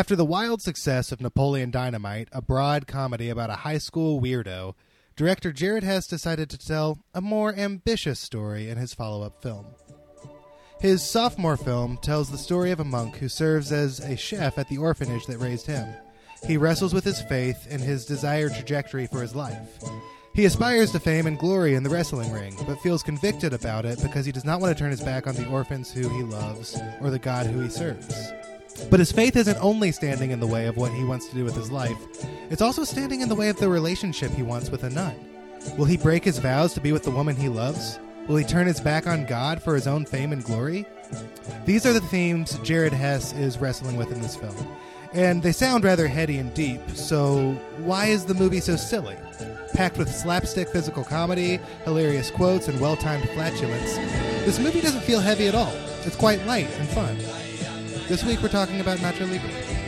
After the wild success of Napoleon Dynamite, a broad comedy about a high school weirdo, director Jared Hess decided to tell a more ambitious story in his follow up film. His sophomore film tells the story of a monk who serves as a chef at the orphanage that raised him. He wrestles with his faith and his desired trajectory for his life. He aspires to fame and glory in the wrestling ring, but feels convicted about it because he does not want to turn his back on the orphans who he loves or the God who he serves. But his faith isn't only standing in the way of what he wants to do with his life, it's also standing in the way of the relationship he wants with a nun. Will he break his vows to be with the woman he loves? Will he turn his back on God for his own fame and glory? These are the themes Jared Hess is wrestling with in this film. And they sound rather heady and deep, so why is the movie so silly? Packed with slapstick physical comedy, hilarious quotes, and well timed flatulence, this movie doesn't feel heavy at all. It's quite light and fun. This week we're talking about Nacho Libre.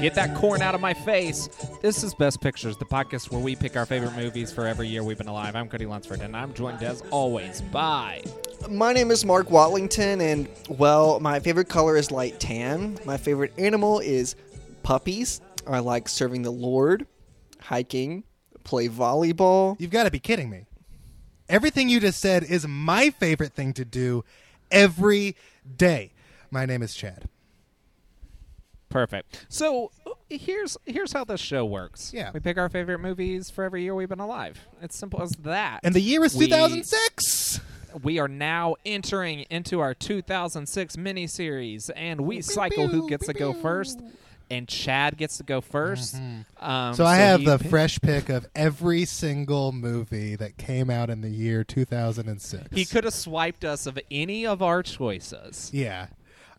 Get that corn out of my face. This is Best Pictures, the podcast where we pick our favorite movies for every year we've been alive. I'm Cody Lunsford, and I'm joined as always by. My name is Mark Watlington, and well, my favorite color is light tan. My favorite animal is puppies. I like serving the Lord, hiking, play volleyball. You've got to be kidding me. Everything you just said is my favorite thing to do every day. My name is Chad. Perfect. So here's here's how this show works. Yeah. we pick our favorite movies for every year we've been alive. It's simple as that. And the year is We- 2006. We are now entering into our 2006 miniseries, and we cycle who gets to go first. And Chad gets to go 1st Um, Mm-hmm. So I have the pi- fresh pick of every single movie that came out in the year 2006. He could have swiped us of any of our choices. Yeah.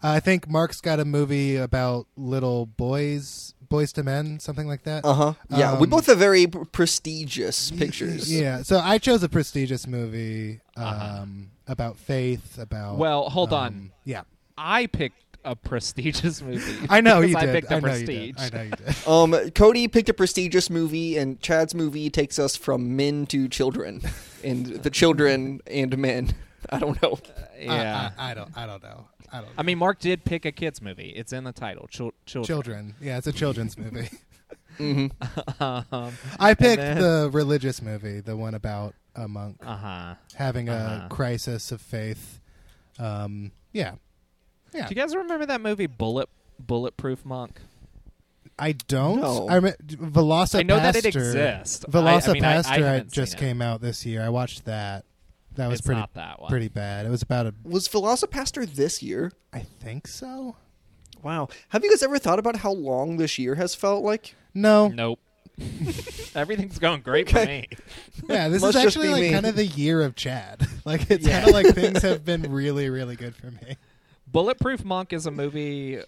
I think Mark's got a movie about little boys, boys to men, something like that. Uh huh. Yeah, we Um, both have very p- prestigious pictures. Yeah. So I chose a prestigious movie um, Uh-huh. about faith, about. Well, hold um, on. Yeah. I picked a prestigious movie. I know because you I did. picked a I know prestige. you did. I know you did. Um, Cody picked a prestigious movie, and Chad's movie takes us from men to children, and the children and men. I don't know. Yeah. I, I, I don't. I don't know. I don't. Know. I mean, Mark did pick a kids movie. It's in the title. Chil- children. children. Yeah, it's a children's movie. hmm um, I picked then- the religious movie, the one about a monk uh huh. having a Uh-huh. crisis of faith. Um, yeah, yeah. Do you guys remember that movie Bullet Bulletproof Monk? I don't. No. I rem- Velocipastor. I know that it exists. I- I Velocipastor mean, I- I haven't just it. came out this year. I watched that. That was it's pretty not that one. pretty bad. It was about a. Was Velocipastor this year? I think so. Wow. Have you guys ever thought about how long this year has felt like? No. Nope. Everything's going great for me. Yeah, this is Must just actually be like me. kind of the year of Chad. Like it's Yeah. kind of like things have been really, really good for me. Bulletproof Monk is a movie.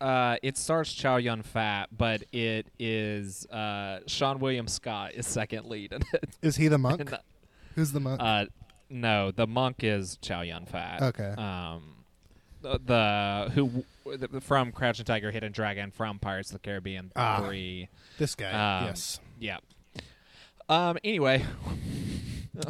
Uh, it stars Chow Yun Fat, but it is uh, Seann William Scott is second lead in it. Is he the monk? And, Who's the monk? uh, no, the monk is Chow Yun Fat. Okay. Um, the, the who the, from Crouching Tiger, Hidden Dragon, from Pirates of the Caribbean Ah. three. this guy. Um, yes. Yeah. Um. Anyway.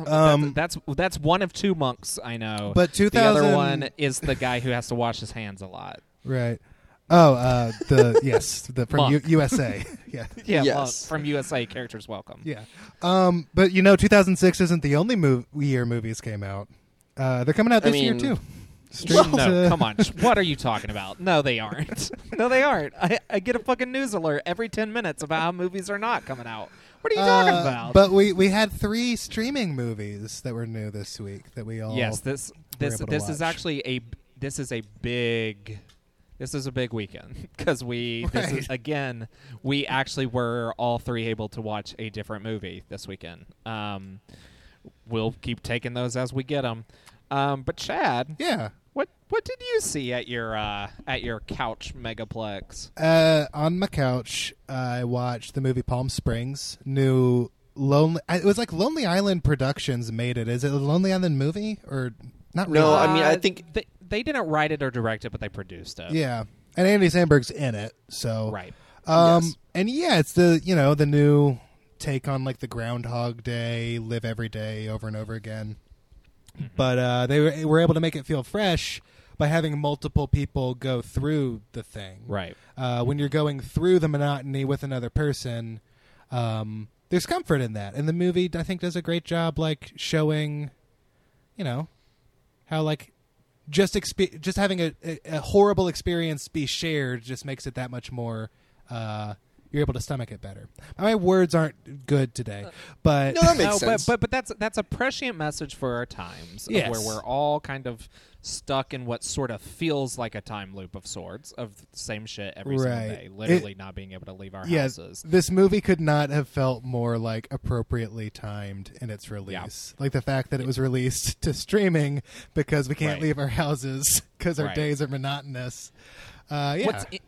Um, that's, that's that's one of two monks I know. But 2000... the other one is the guy who has to wash his hands a lot. Right. Oh, uh, the yes, the from U- Monk. USA. yeah. Yeah, Yes. monk from USA. Characters welcome. Yeah. Um, but you know, 2006 isn't the only mov- year movies came out. Uh, they're coming out I this year mean- too. Straight no, to- come on. What are you talking about? No, they aren't. no, they aren't. I, I get a fucking news alert every 10 minutes about how movies are not coming out. What are you talking Uh, about? But we we had three streaming movies that were new this week that we all yes, this this able to this is watch. actually a this is a big this is a big weekend because we this is, again we actually were all three able to watch a different movie this weekend. Um, we'll keep taking those as we get them. Um, but Chad, yeah. what what did you see at your uh, at your couch megaplex? Uh, on my couch, I watched the movie Palm Springs. New Lonely. It was like Lonely Island Productions made it. Is it a Lonely Island movie or not? Really? No, I mean, I Uh, think- they, they didn't write it or direct it, but they produced it. Yeah, and Andy Samberg's in it. So Right. Um, Yes. and yeah, it's the you know the new take on like the Groundhog Day, live every day over and over again. But uh, they were, were able to make it feel fresh by having multiple people go through the thing. Right. Uh, when you're going through the monotony with another person, um, there's comfort in that. And the movie, I think, does a great job like showing, you know, how like just expe- just having a, a horrible experience be shared just makes it that much more. Uh, you're able to stomach it better. My words aren't good today, but No, that makes no, sense. but but but that's that's a prescient message for our times, Yes. where we're all kind of stuck in what sort of feels like a time loop of sorts of the same shit every Right. single day, literally not being able to leave our yeah, houses. this movie could not have felt more like appropriately timed in its release. Like the fact that it was released to streaming because we can't Right. leave our houses because our Right. days are monotonous. Uh, yeah, What's i-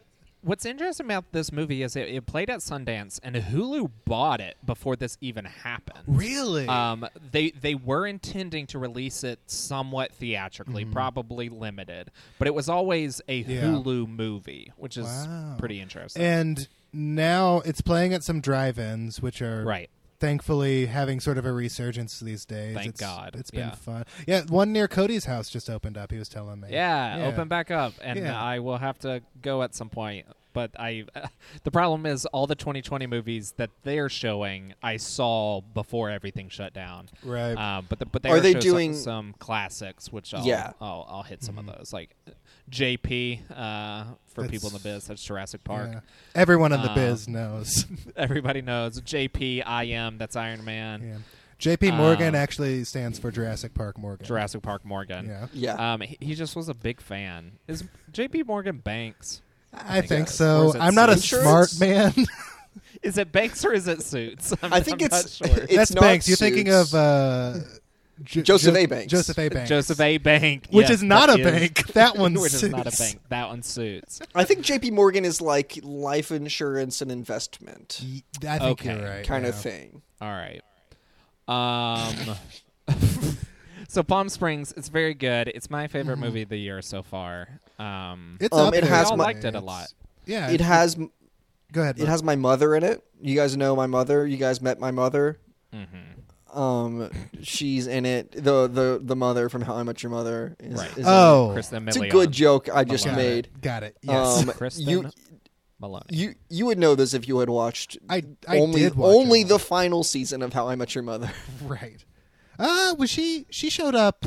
What's interesting about this movie is it, it played at Sundance, and Hulu bought it before this even happened. really? Um, they they were intending to release it somewhat theatrically, Mm-hmm. probably limited, but it was always a Yeah. Hulu movie, which is Wow. pretty interesting. and now it's playing at some drive-ins, which are right. Thankfully having sort of a resurgence these days. Thank It's- God. It's been Yeah. fun. Yeah, one near Cody's house just opened up. He was telling me. Yeah, Yeah. open back up, and Yeah. I will have to go at some point. But I, the problem is all the 2020 movies that they're showing, I saw before everything shut down. Right. Um, but the, but they Are are they doing- some, some classics, which I'll, Yeah. I'll, I'll hit some Mhm. of those, like JP uh, for people in the That's- biz. That's Jurassic Park. Yeah. Everyone in the Um, biz knows. Everybody knows JP. I am. That's Iron Man. yeah. J.P. Morgan Um, actually stands for Jurassic Park Morgan. Jurassic Park Morgan. Yeah, Yeah. Um, he, he just was a big fan. Is JP Morgan Banks? I think think so. so. Or is it I'm not a Insurance? smart man. Is it Banks or is it Suits? I'm, I think I'm it's- not sure. It's That's not Banks. You're thinking Suits. of uh, Jo- Joseph Jo- A. Banks. Joseph A. Banks. Joseph A. Bank, Which Yes, is not that a is- bank. That one's which is not a Suits. bank. That one suits. I think J.P. Morgan is like life insurance and investment Y- I think Okay. you're right. kind yeah. of thing. All right. Um. So Palm Springs, it's very good. It's my favorite Mhm. movie of the year so far. Um, It's Um, up it there. has we my- liked it a lot. Yeah, It has Go ahead. it has my mother in it. You guys know my mother. You guys met my mother. hmm Um, she's in it. The the the mother from How I Met Your Mother. Is, Right. is in it. Oh, Cristin it's a Milian. good joke I just got made. It. Got it. Yes. Um, Cristin you Maloney. you you would know this if you had watched I I only did watch only it. the final season of How I Met Your Mother. right. Uh, was she? She showed up.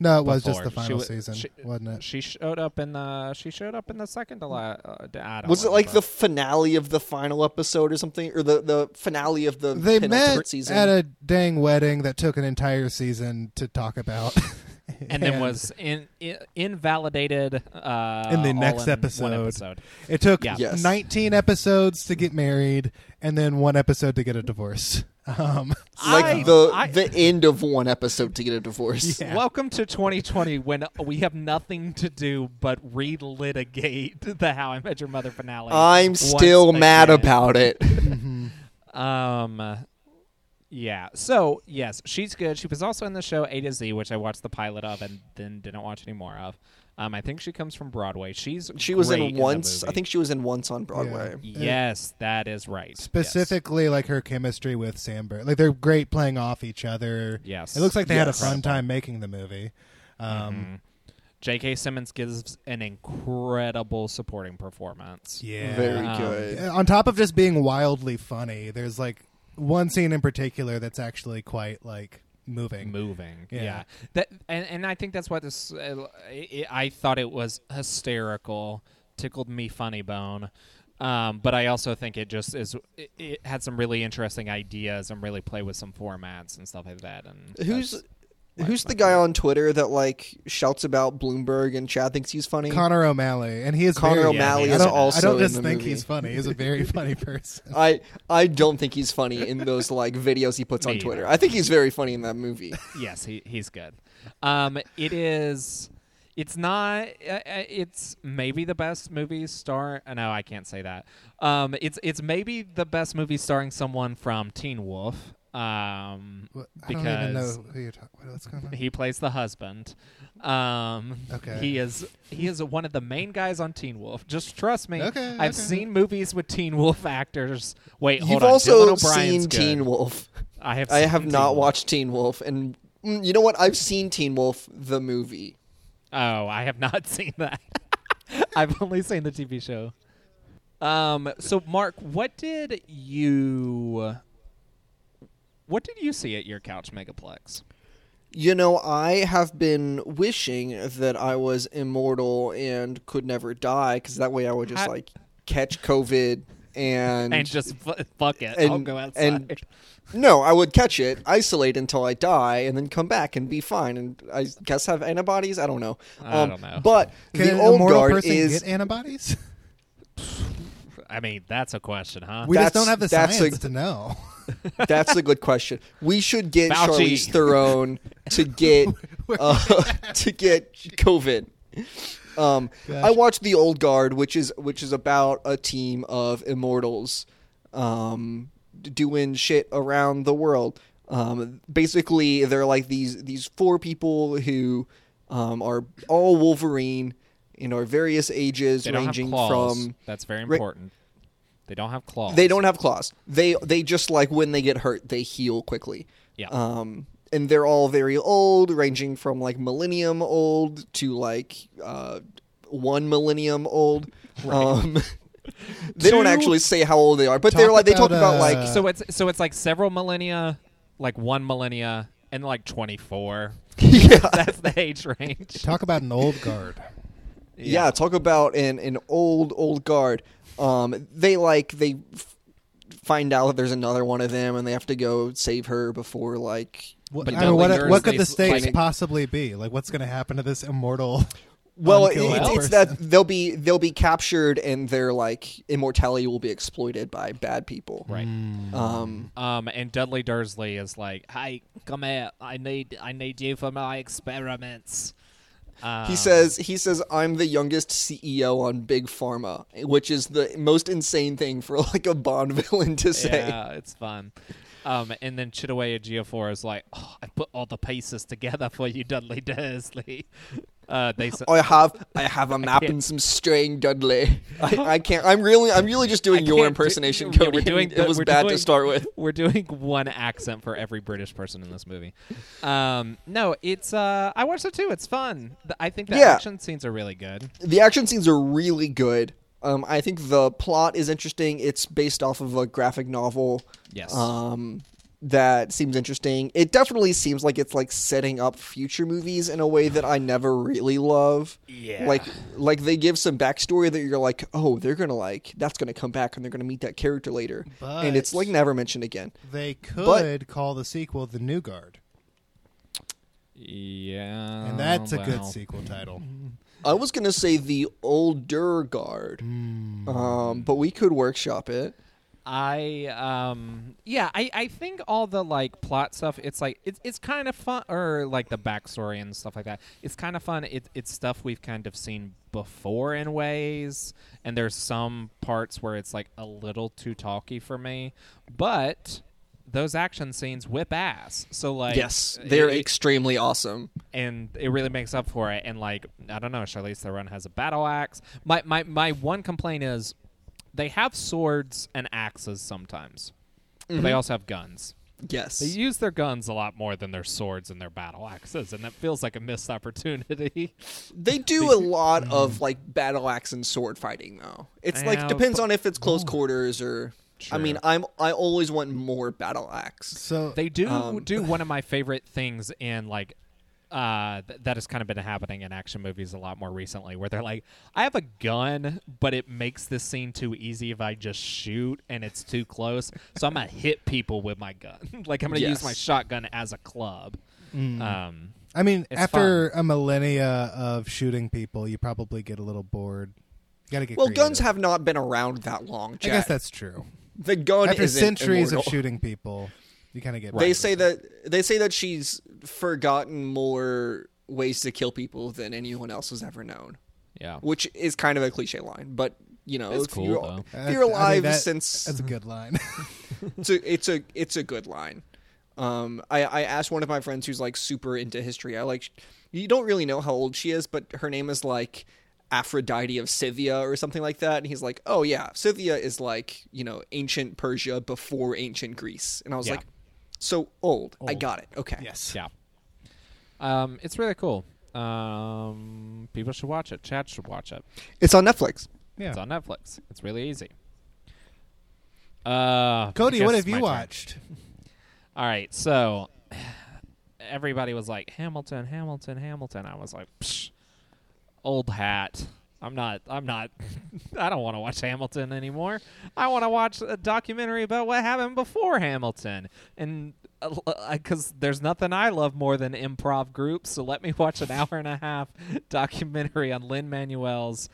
No, it was just the final wa- season, she- wasn't it? She showed up in the. She showed up in the second to la- uh, d- I don't Was it like remember. the finale of the final episode or something, or the the finale of the They met season? at a dang wedding that took an entire season to talk about, and then was in, in invalidated uh, In the next in episode. Episode. It took Yeah. Yes. 19 episodes to get married, and then one episode to get a divorce. Um, like I- the I- the end of one episode to get a divorce. Yeah. Welcome to 2020 when we have nothing to do but relitigate the How I Met Your Mother finale. I'm still mad again. about it. mhm. Um, yeah. So yes, she's good. She was also in the show A to Z, which I watched the pilot of and then didn't watch any more of. Um, I think she comes from Broadway. She's She was great in the once. I think she was in once on Broadway. Yes, that is right. Yes. Specifically, like her chemistry with Samberg. Like they're great playing off each other. Yes. It looks like they had a fun time making the movie. Um, Mhm. J.K. Simmons gives an incredible supporting performance. Yeah. Very Um, good. On top of just being wildly funny, there's like one scene in particular that's actually quite like moving. moving. Yeah. Yeah. That and, and I think that's what this. Uh, i I thought it was hysterical, tickled me funny bone. Um, but I also think it just is. It, it had some really interesting ideas and really play with some formats and stuff like that. And Who's that's why who's the guy on Twitter that like shouts about Bloomberg and Chad thinks he's funny? Connor O'Malley, and he is Connor very, O'Malley I is don't, also I don't in just the think movie. he's funny. He's a very funny person. I I don't think he's funny in those like videos he puts Me on Twitter. either. I think he's very funny in that movie. yes, he he's good. Um, it is. It's not. Uh, uh, it's maybe the best movie star. uh, No, I can't say that. Um, it's it's maybe the best movie starring someone from Teen Wolf. Um, What- I don't even know because who you're talking. What's going on? he plays the husband. Um, Okay. He is he is one of the main guys on Teen Wolf. Just trust me. Okay, I've okay. seen movies with Teen Wolf actors. Wait, hold You've on. also Dylan O'Brien's seen good. Teen Wolf. I have. I have Teen not Wolf. watched Teen Wolf, and mm, you know what? I've seen Teen Wolf the movie. Oh, I have not seen that. I've only seen the TV show. Um. So, Mark, what did you? What did you see at your couch megaplex? You know, I have been wishing that I was immortal and could never die, because that way I would just How- like catch COVID and And just fu- fuck it. I'll and- go outside. and- no, I would catch it, isolate until I die, and then come back and be fine. And I guess have antibodies. I don't know. I Um, don't know. But Can the an old immortal guard person is get antibodies? I mean, that's a question, huh? We just don't have the that's a- science to know. That's a good question. We should get Fauci. Charlize Theron to get uh, to get COVID. Um, I watched The Old Guard, which is which is about a team of immortals um, doing shit around the world. Um, basically, they're like these these four people who um, are all Wolverine in our various ages, They ranging from That's very important. They don't have claws. they don't have claws. They they just like when they get hurt, they heal quickly. Yeah. Um, and they're all very old, ranging from like millennium old to like uh, one millennium old. Um, they don't actually say how old they are, but Talk they're like they talk about, about uh, like so it's so it's like several millennia, like one millennia, and like twenty four. yeah, That's the age range. Talk about an old guard. yeah, talk about an an old old guard. Um, they like they f- find out that there's another one of them, and they have to go save her before like What, But I mean, what, Dudley what could the stakes fighting- possibly be? Like, what's going to happen to this immortal? Well, it, it's, it's that they'll be they'll be captured and their like immortality will be exploited by bad people. Right. Um, Um, and Dudley Dursley is like, "Hey, come here. I need, I need you for my experiments." Um, he says he says I'm the youngest CEO on Big Pharma, which is the most insane thing for like a Bond villain to say. "Yeah, it's fun." Um, and then Chiwetel Ejiofor is like, oh, "I put all the pieces together for you, Dudley Dursley." Uh, they I have I have a map and some string, Dudley. I, I can't. I'm really I'm really just doing I your can't do- impersonation, yeah, we're doing it was bad doing- to start with. We're doing one accent for every British person in this movie. Um, no, it's uh, I watched it too. It's fun. I think the Yeah. action scenes are really good. The action scenes are really good. Um, I think the plot is interesting. It's based off of a graphic novel. Yes. Um, that seems interesting. It definitely seems like it's like setting up future movies in a way that I never really love. Yeah. Like like they give some backstory that you're like, oh, they're gonna like that's gonna come back and they're gonna meet that character later, and it's like never mentioned again. They could but, call the sequel The New Guard. yeah. And that's a good sequel title. I was gonna say the older guard, Hmm. um, but we could workshop it. I um yeah I I think all the like plot stuff it's like it's it's kind of fun or like the backstory and stuff like that it's kind of fun it, it's stuff we've kind of seen before in ways and there's some parts where it's like a little too talky for me but those action scenes whip ass so like yes, they're it- extremely awesome. and it really makes up for it. And like I don't know, Charlize Theron has a battle axe. My my my one complaint is they have swords and axes sometimes, but Mm-hmm. they also have guns. Yes, They use their guns a lot more than their swords and their battle axes, and that feels like a missed opportunity. They do a lot of like battle axe and sword fighting though. It's like Yeah, depends but- on if it's close quarters or I mean, I'm I always want more battle axe. So They do Um, do one of my favorite things in like uh, th- that has kind of been happening in action movies a lot more recently, where they're like, "I have a gun, but it makes this scene too easy if I just shoot and it's too close, so I'm gonna hit people with my gun. like I'm gonna use my shotgun as a club." Um, I mean, It's after a millennia of shooting people, you probably get a little bored. You gotta get Well, creative. guns have not been around that long. I guess that's true. the gun After isn't centuries of shooting people, you kind of get. They bored. say that they say that she's forgotten more ways to kill people than anyone else has ever known, yeah, which is kind of a cliche line, but you know, It's if cool, you're, if you're I think alive that- since that's a good line. it's a, it's a it's a good line. Um, I, I asked one of my friends who's like super into history. I like, you don't really know how old she is, but her name is like Aphrodite of Scythia or something like that. And he's like, oh yeah, Scythia is like, you know, ancient Persia before ancient Greece. And I was Yeah. like, so old. I got it. Okay. Yes. Yeah. Um, it's really cool. Um, people should watch it. Chad should watch it. It's on Netflix. Yeah. It's on Netflix. It's really easy. Uh, Cody, what have you watched? All right, so everybody was like Hamilton, Hamilton, Hamilton. I was like, Psh, old hat. I'm not. I'm not. I don't want to watch Hamilton anymore. I want to watch a documentary about what happened before Hamilton, and because there's nothing I love more than improv groups. So let me watch an hour and a half documentary on Lin Manuel's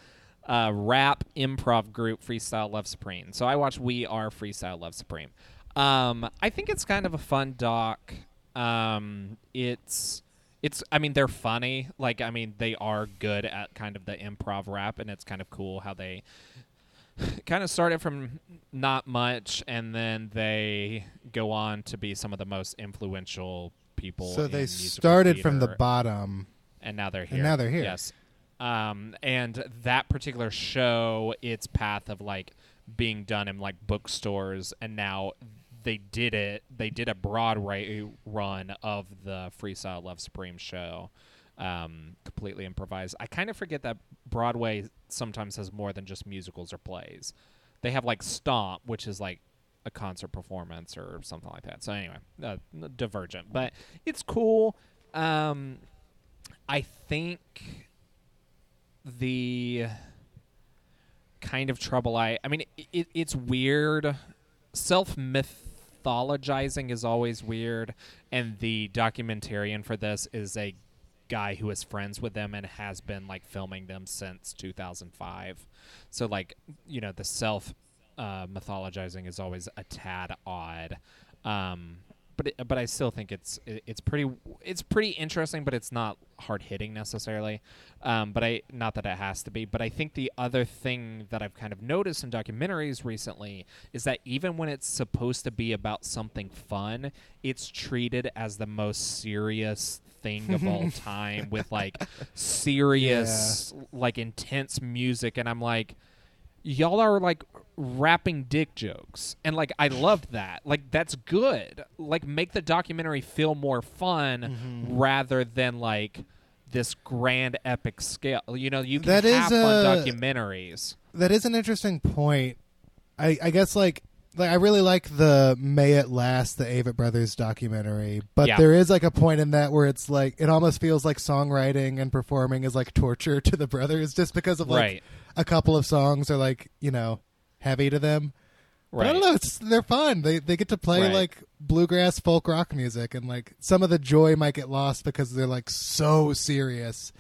uh, rap improv group Freestyle Love Supreme. So I watched We Are Freestyle Love Supreme. Um, I think it's kind of a fun doc. Um, it's it's I mean they're funny. Like I mean they are good at kind of the improv rap, and it's kind of cool how they kind of started from not much, and then they go on to be some of the most influential people. So in they started from the bottom. and now they're here. And now they're here. Yes. Um, and that particular show, its path of like being done in like bookstores, and now they did it. They did a Broadway run of the Freestyle Love Supreme show, um, completely improvised. I kind of forget that Broadway sometimes has more than just musicals or plays. They have like Stomp, which is like a concert performance or something like that. So anyway, uh, divergent, but it's cool. Um, I think the kind of trouble I I mean it, it, it's weird self mythologizing is always weird and the documentarian for this is a guy who is friends with them and has been like filming them since 2005 so like you know the self uh, mythologizing is always a tad odd. Um but it, but I still think it's it, it's pretty it's pretty interesting, but it's not hard hitting necessarily. Um, but I not that it has to be. But I think the other thing that I've kind of noticed in documentaries recently is that even when it's supposed to be about something fun, it's treated as the most serious thing of all time with like serious like intense music, and I'm like y'all are like rapping dick jokes. And like i loved that. Like that's good. Like make the documentary feel more fun Mm-hmm. rather than like this grand epic scale. You know you can That is, have fun uh, documentaries. That is an interesting point. I, I guess like like I really like the May It Last, the Avett Brothers documentary, but Yeah. there is like a point in that where it's like it almost feels like songwriting and performing is like torture to the brothers just because of like right a couple of songs are like you know heavy to them. But I don't know. It's, they're fun. They they get to play Right. like bluegrass folk rock music, and like some of the joy might get lost because they're like so serious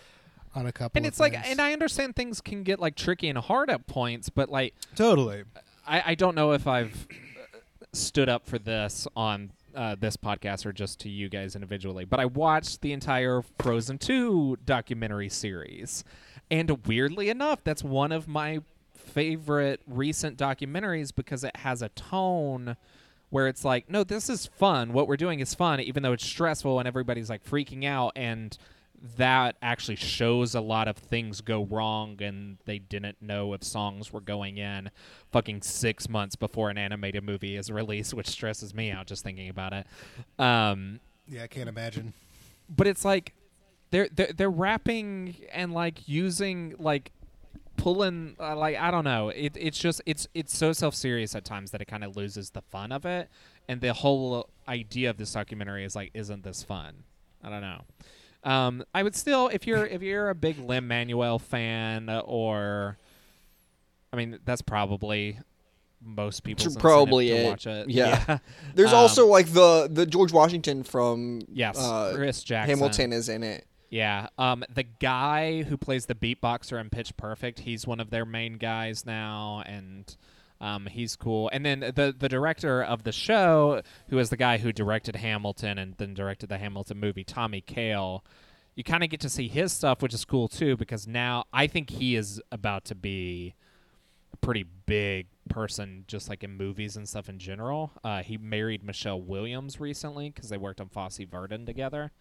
on a couple. and it's like and i understand things can get like tricky and hard at points but like totally. I, I don't know if I've uh, stood up for this on uh, this podcast or just to you guys individually, but I watched the entire Frozen 2 documentary series. And weirdly enough, that's one of my favorite recent documentaries because it has a tone where it's like, no, this is fun. What we're doing is fun, even though it's stressful and everybody's like freaking out. And that actually shows a lot of things go wrong and they didn't know if songs were going in fucking six months before an animated movie is released, which stresses me out just thinking about it. Um, Yeah, I can't imagine. but it's like they're they're, they're rapping and like using like pulling uh, like I don't know. It it's just it's it's so self serious at times that it kind of loses the fun of it, and the whole idea of this documentary is like, isn't this fun? I don't know. Um, I would still, if you're if you're a big Lin Manuel fan, or I mean, that's probably most people Probably to it. watch it. Yeah. There's Um, also like the the George Washington from yes, uh, Chris Jackson. Hamilton is in it. Yeah. Um, the guy who plays the beatboxer in Pitch Perfect, he's one of their main guys now, and um, he's cool. And then the the director of the show, who is the guy who directed Hamilton and then directed the Hamilton movie, Tommy Kail. You kind of get to see his stuff, which is cool too, because now I think he is about to be a pretty big person, just like in movies and stuff in general. Uh, he married Michelle Williams recently because they worked on Fosse Verdon together.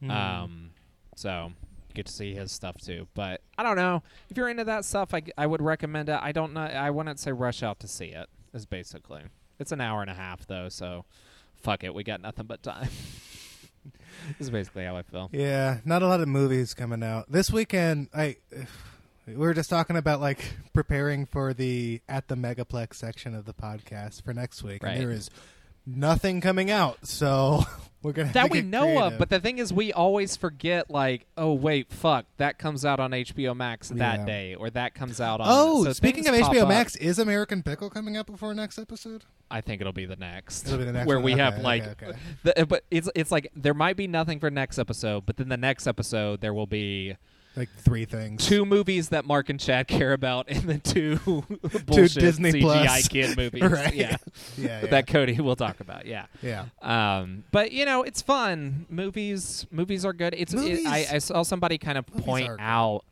Hmm. Um, so get to see his stuff too. But I don't know if you're into that stuff. I, I would recommend it. I don't know. I wouldn't say rush out to see it. Is basically it's an hour and a half though. So fuck it. We got nothing but time. this is basically how I feel. Yeah, not a lot of movies coming out this weekend. I we were just talking about like preparing for the at the Megaplex section of the podcast for next week, Right. and there is nothing coming out. So we're gonna that we know of. But the thing is, we always forget. Like, oh wait, fuck, that comes out on HBO Max that Yeah. day, or that comes out on. Oh, so speaking of HBO up. Max, is American Pickle coming out before next episode? I think it'll be the next. It'll be the next where one. we Okay, have okay, like, okay. The, but it's it's like there might be nothing for next episode, but then the next episode there will be Like three things. two movies that Mark and Chad care about, and then two bullshit Disney CGI Plus. kid movies. Right. Yeah, yeah, yeah. that Cody will talk about. Yeah. yeah. Um, but you know, it's fun. Movies, movies are good. It's. It, I, I saw somebody kind of point out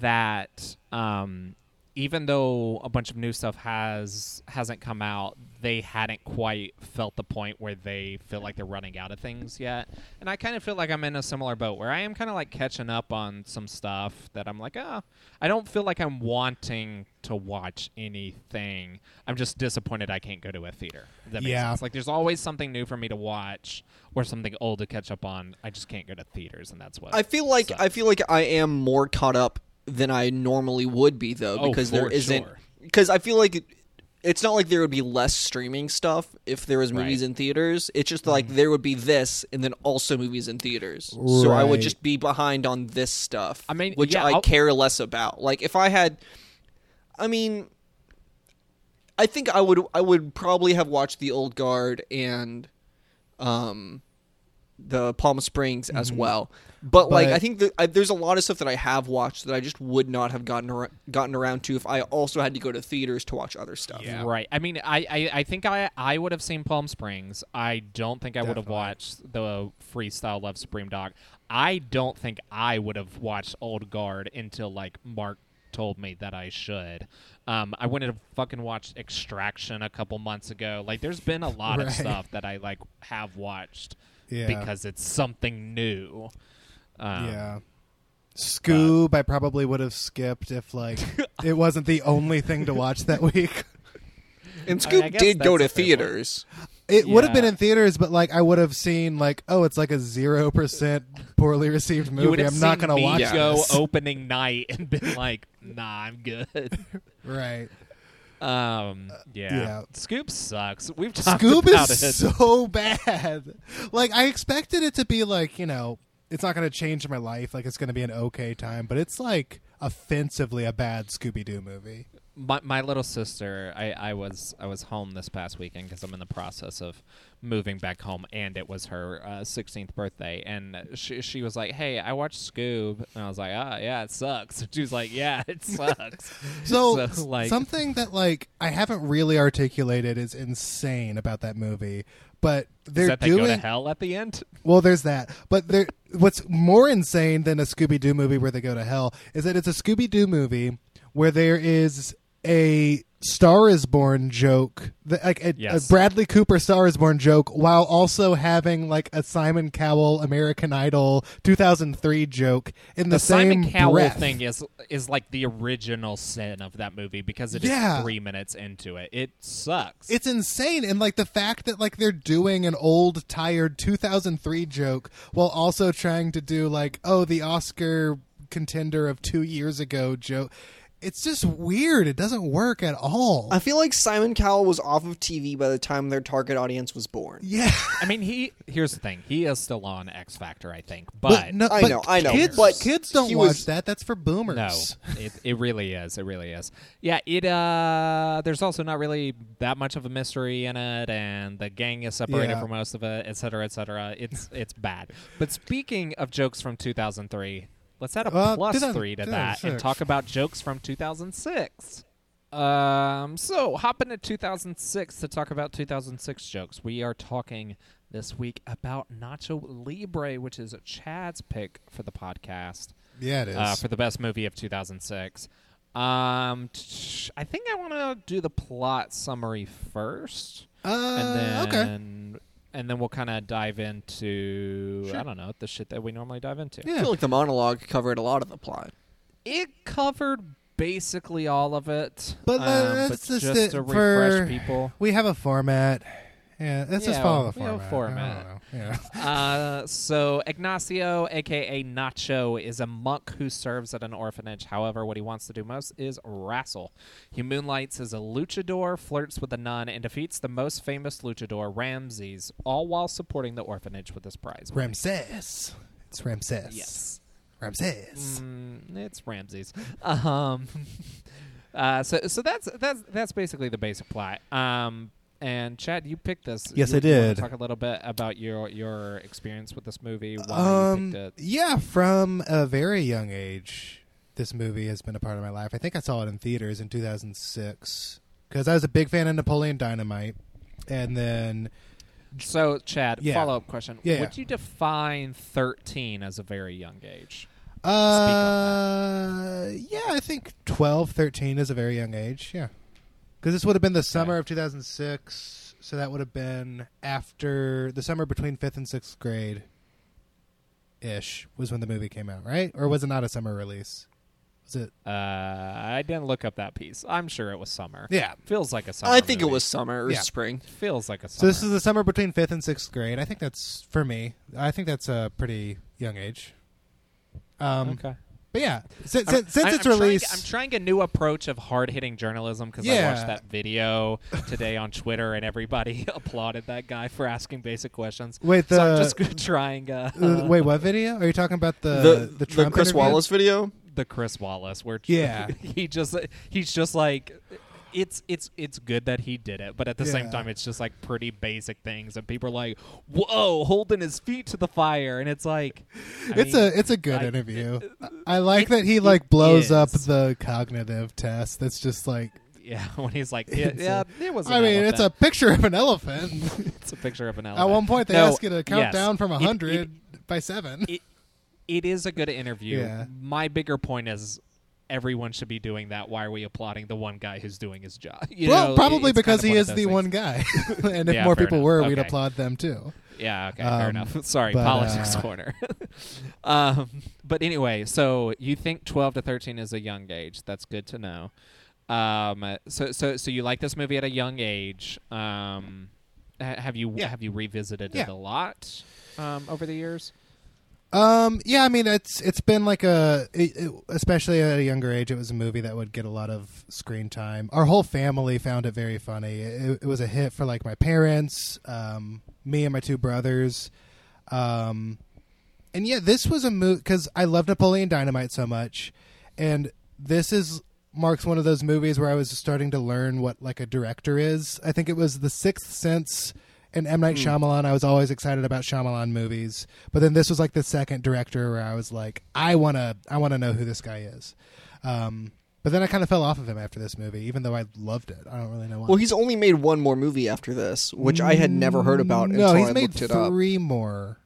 that um, even though a bunch of new stuff has hasn't come out, they hadn't quite felt the point where they feel like they're running out of things yet. And I kind of feel like I'm in a similar boat where I am kind of like catching up on some stuff that I'm like, oh, I don't feel like I'm wanting to watch anything. I'm just disappointed I can't go to a theater. That makes Yeah. sense. Like there's always something new for me to watch or something old to catch up on. I just can't go to theaters, and that's what I feel like sucks. I feel like I am more caught up than I normally would be though Oh, because there isn't sure. because I feel like it's not like there would be less streaming stuff if there was movies Right. in theaters. It's just like there would be this and then also movies in theaters. So I would just be behind on this stuff. I mean, which yeah, I I'll- care less about. Like if I had I mean I think I would I would probably have watched The Old Guard and um the Palm Springs as well. But, like I think that I, there's a lot of stuff that I have watched that I just would not have gotten ar- gotten around to if I also had to go to theaters to watch other stuff. Yeah. Right. I mean, I, I, I think I I would have seen Palm Springs. I don't think I would have watched the Freestyle Love Supreme Dog. I don't think I would have watched Old Guard until like Mark told me that I should. Um, I wouldn't have fucking watched Extraction a couple months ago. Like, there's been a lot of stuff that I like have watched Yeah. because it's something new. Um, yeah. Scoob, I probably would have skipped if like it wasn't the only thing to watch that week. And I mean, Scoob I did go to a fair point. theaters. It would have been in theaters, but like I would have seen like, oh, it's like a zero percent poorly received You would movie. have I'm not gonna me watch go this. opening night and been like, "Nah, I'm good." right. Um. Yeah. yeah. Scoob sucks. We've talked Scoob about is it. so bad. Like I expected it to be like, you know, it's not going to change my life. Like it's going to be an okay time, but it's like offensively a bad Scooby Doo movie. my, my little sister. I, I was I was home this past weekend because I'm in the process of moving back home, and it was her uh, 16th birthday, and she she was like, "Hey, I watched Scoob," and I was like, "Ah, yeah, it sucks." She was like, "Yeah, it sucks." So, So, like- something that like I haven't really articulated is insane about that movie, but they're Is that they doing go to hell at the end? Well, there's that. But there, what's more insane than a Scooby Doo movie where they go to hell is that it's a Scooby Doo movie where there is a Star is Born joke, like a, Yes. a Bradley Cooper Star is Born joke, while also having like a Simon Cowell American Idol 2003 joke in the, the same Simon Cowell breath. thing is is like the original sin of that movie because it is Yeah. three minutes into it. It sucks. It's insane, and like the fact that like they're doing an old, tired 2003 joke while also trying to do like, oh, the Oscar contender of two years ago joke. It's just weird. It doesn't work at all. I feel like Simon Cowell was off of TV by the time their target audience was born. yeah, I mean, he. Here's the thing. He is still on X Factor, I think, but, no, I but know, I know, Kids, but kids don't he watch was- that. That's for boomers. no, it it really is. It really is. Yeah. It. Uh. There's also not really that much of a mystery in it, and the gang is separated Yeah. from most of it, et cetera, et cetera. It's it's bad. But speaking of jokes from 2003, let's add a Uh, plus 2000 three to that and 2006. talk about jokes from 2006. Um, so hop into 2006 to talk about 2006 jokes. We are talking this week about Nacho Libre, which is Chad's pick for the podcast Yeah, it is. uh, for the best movie of 2006. Um, t- I think I want to do the plot summary first, Uh, and okay. then and then we'll kind of dive into Sure. I don't know the shit that we normally dive into. I Yeah. feel like the monologue covered a lot of the plot. It covered basically all of it, But, um, but just just it to for- refresh people. We have a format. Yeah, let's just follow the we have a format. format. I don't know. Yeah. Uh, so Ignacio, aka Nacho, is a monk who serves at an orphanage. However, what he wants to do most is wrestle. He moonlights as a luchador, flirts with a nun, and defeats the most famous luchador, Ramses, all while supporting the orphanage with his prize. money. Ramses. It's Ramses. Yes. Ramses. Mm, it's Ramses. Um, uh, so so that's that's that's basically the basic plot. Um, and Chad, you picked this. Yes, You- I you did. Talk a little bit about your your experience with this movie. Why Um, you picked it. yeah, from a very young age, this movie has been a part of my life. I think I saw it in theaters in 2006 because I was a big fan of Napoleon Dynamite, and then So, Chad, Yeah. follow up question: Yeah, Would yeah. you define thirteen as a very young age? uh, yeah, I think 12, 13 is a very young age. Yeah, because this would have been the summer of 2006, so that would have been after the summer between fifth and sixth grade. Ish was when the movie came out, right? Or was it not a summer release? Was it? Uh, I didn't look up that piece. I'm sure it was summer. Yeah, Feels like a summer. I think it was summer or Yeah. spring. Feels like a summer. So this is the summer between fifth and sixth grade. I think that's for me. I think that's a pretty young age. Um, okay. But yeah, since, I'm- since, since I'm- its I'm trying- release, I'm trying a new approach of hard hitting journalism because I watched that video today on Twitter and everybody applauded that guy for asking basic questions. wait the so I'm just trying uh, uh, wait what video are you talking about? The the the, Trump Chris interview? Wallace video. the Chris Wallace where Yeah. he just he's just like it's it's it's good that he did it, but at the same time it's just like pretty basic things and people are like, "Whoa, holding his feet to the fire." And it's like I It's mean, a it's a good I- interview. I like it- that he like blows up the cognitive test. That's just like yeah, when he's like, "Yeah, yeah a- it was I mean, it's a picture of an elephant. it's a picture of an elephant. At one point, they No, ask you to count yes. down from It- it- hundred by seven. it it is a good interview. Yeah. My bigger point is everyone should be doing that. Why are we applauding the one guy who's doing his job? You well, know, probably because kind of he is the things. one guy, and if Yeah, more people enough. were, we'd applaud them too. Yeah, okay, Um, fair enough. Sorry, but, politics uh, corner. um, but anyway, so you think 12 to 13 is a young age. That's good to know. Um, so so so you like this movie at a young age. Um, have you Yeah. have you revisited Yeah. it a lot um, over the years? Um, yeah, I mean, it's it's been like a, it, it- especially at a younger age, it was a movie that would get a lot of screen time. Our whole family found it very funny. It, it was a hit for like my parents, um, me and my two brothers, um, and yeah, this was a movie because I love Napoleon Dynamite so much, and this is marks one of those movies where I was starting to learn what like a director is. I think it was The Sixth Sense and M Night Shyamalan. I was always excited about Shyamalan movies, but then this was like the second director where I was like, I wanna, I wanna know who this guy is. Um, but then I kind of fell off of him after this movie, even though I loved it. I don't really know why. Well, he's only made one more movie after this, which I had never heard about No, until he's I made looked it up. three more.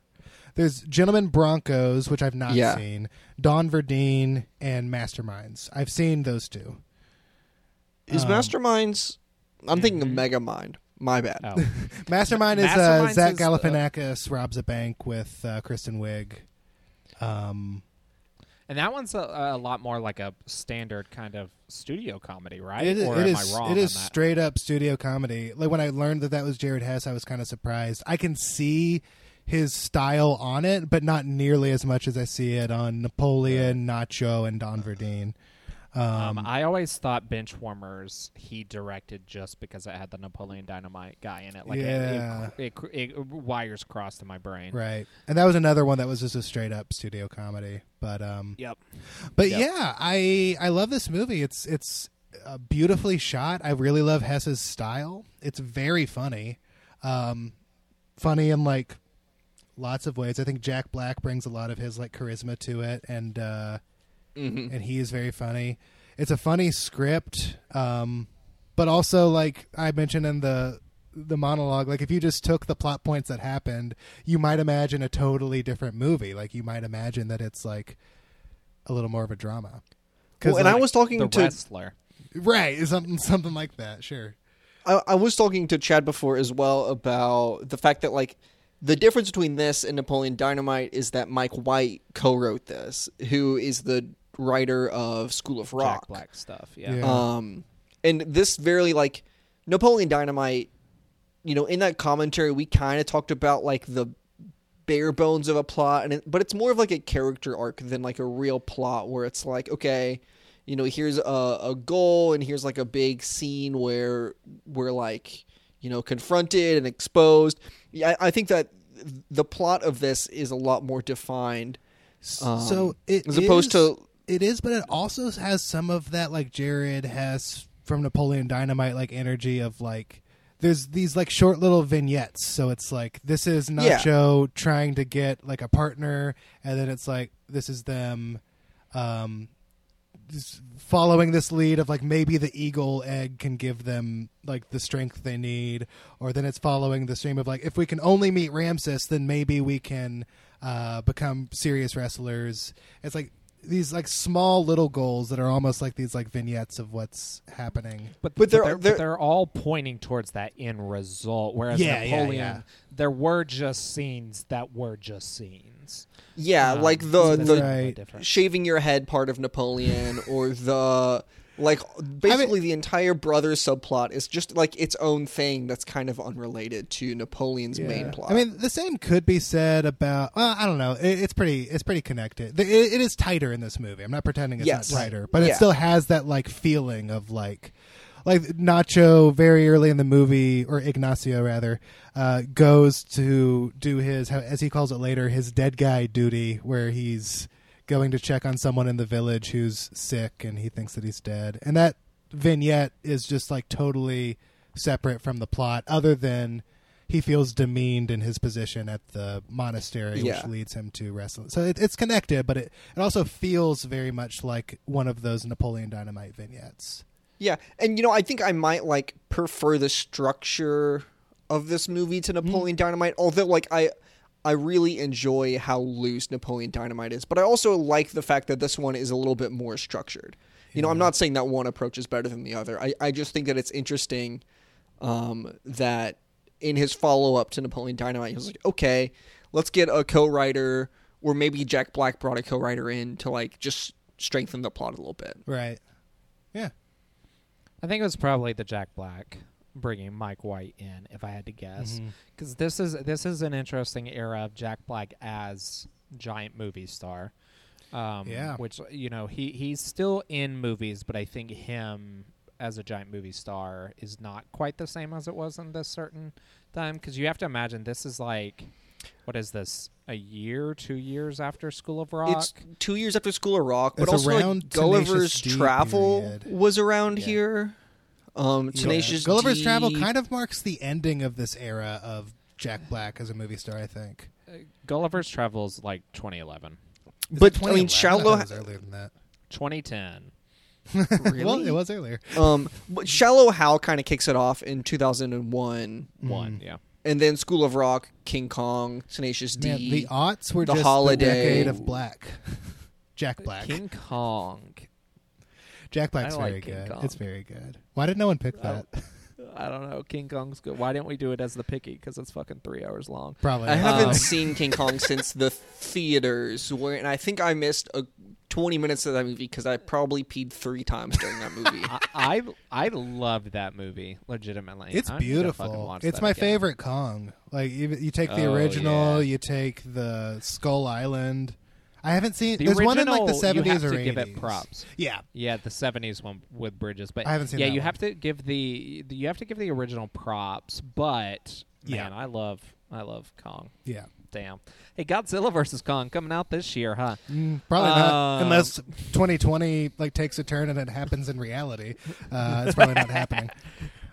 There's Gentlemen Broncos, which I've not Yeah. seen. Don Verdean and Masterminds. I've seen those two. Is Um, Masterminds? I'm thinking of Mhm. Megamind. My bad. Oh, Mastermind is uh, Zach is, uh, Galifianakis robs a bank with uh, Kristen Wiig. Um, and that one's a, a lot more like a standard kind of studio comedy, right? It, or it am is. I wrong it is straight up studio comedy. Like when I learned that that was Jared Hess, I was kind of surprised. I can see his style on it, but not nearly as much as I see it on Napoleon, Nacho, and Don Verdean. Um, Um, I always thought Benchwarmers he directed just because it had the Napoleon Dynamite guy in it. Like Yeah. it, it, it, it wires crossed in my brain. right, and that was another one that was just a straight up studio comedy. But um, Yep. But Yep. yeah, I I love this movie. It's it's uh, beautifully shot. I really love Hess's style. It's very funny, um, funny in like lots of ways. I think Jack Black brings a lot of his like charisma to it, and uh, hmm and he is very funny. It's a funny script, um, but also like I mentioned in the the monologue, like if you just took the plot points that happened, you might imagine a totally different movie. Like you might imagine that it's like a little more of a drama. Well, and I was talking the to wrestler. right something something like that. Sure. I, I was talking to Chad before as well about the fact that like the difference between this and Napoleon Dynamite is that Mike White co-wrote this, who is the writer of School of Rock. Jack Black stuff. Yeah. Yeah. Um, and this very like Napoleon Dynamite, you know, in that commentary we kind of talked about like the bare bones of a plot, and it, but it's more of like a character arc than like a real plot where it's like okay, you know, here's a, a goal and here's like a big scene where we're like you know confronted and exposed. Yeah, I, I think that the plot of this is a lot more defined. Um, so it as opposed is- to it is, but it also has some of that like Jared Hess from Napoleon Dynamite like energy of like there's these like short little vignettes. So it's like this is Yeah. Nacho trying to get like a partner, and then it's like this is them um following this lead of like maybe the eagle egg can give them like the strength they need or then it's following the stream of like if we can only meet ramses then maybe we can uh become serious wrestlers it's like these like small little goals that are almost like these like vignettes of what's happening But, But they're- they're, they're- they're all pointing towards that end result. Whereas Yeah, yeah, Napoleon, yeah. there were just scenes that were just scenes. yeah, Um, like the the Right. shaving your head part of Napoleon or the like basically the entire brothers subplot is just like its own thing that's kind of unrelated to Napoleon's main plot. I mean, the same could be said about. Well, I don't know. It, it's pretty. It's pretty connected. It, it is tighter in this movie. I'm not pretending it's Yes. not tighter, but it still has that like feeling of like, like Nacho very early in the movie, or Ignacio rather, uh, goes to do his, as he calls it later, his dead guy duty, where he's going to check on someone in the village who's sick and he thinks that he's dead, and that vignette is just like totally separate from the plot, other than he feels demeaned in his position at the monastery, Yeah. which leads him to wrestling. So it, it's connected, but it, it also feels very much like one of those Napoleon Dynamite vignettes. yeah, and you know, I think I might like prefer the structure of this movie to mm-hmm. Napoleon Dynamite, although like I I really enjoy how loose Napoleon Dynamite is, but I also like the fact that this one is a little bit more structured. You know, I'm not saying that one approach is better than the other. I, I just think that it's interesting um, that in his follow up to Napoleon Dynamite, he was like, okay, let's get a co writer, or maybe Jack Black brought a co writer in to like just strengthen the plot a little bit. Right. Yeah. I think it was probably the Jack Black bringing Mike White in, if I had to guess, because this is this is an interesting era of Jack Black as giant movie star. Um, Yeah. which you know he he's still in movies, but I think him as a giant movie star is not quite the same as it was in this certain time. Because you have to imagine this is like, what is this? A year, two years after School of Rock. It's two years after School of Rock, but It's also like Gulliver's Travel period. was around Yeah. here. Um, Yeah. Tenacious Gulliver's D- Travel kind of marks the ending of this era of Jack Black as a movie star, I think. Uh, Gulliver's Travel is like 2011, Is But, it I mean, Shallow- I it was earlier than that. 2010. Really? Well, it was earlier. Um, but Shallow Hal kind of kicks it off in 2001, One, yeah. and then School of Rock, King Kong, Tenacious D. Man, the aughts were The just Holiday. the decade of Black. Jack Black. King Kong. Jack Black's I very King good. Kong. It's very good. Why did no one pick that? I don't know. King Kong's good. Why didn't we do it as the picky? Because it's fucking three hours long. Probably. I haven't Um, seen King Kong since the theaters, where and I think I missed a 20 minutes of that movie because I probably peed three times during that movie. I, I I loved that movie. Legitimately, It's I need beautiful. It's my again. favorite Kong. Like you, you take the Oh, original, yeah. you take the Skull Island. I haven't seen. The there's one in like the original, you seventies have or to eighties. give it props. Yeah, Yeah, the '70s one with Bridges, but I haven't seen Yeah, that you one. have to give the, the you have to give the original props. But Yeah. man, I love I love Kong. yeah. Damn. Hey, Godzilla versus Kong coming out this year, huh? Mm, probably not Um, unless 2020 like takes a turn and it happens in reality. Uh, it's probably not happening.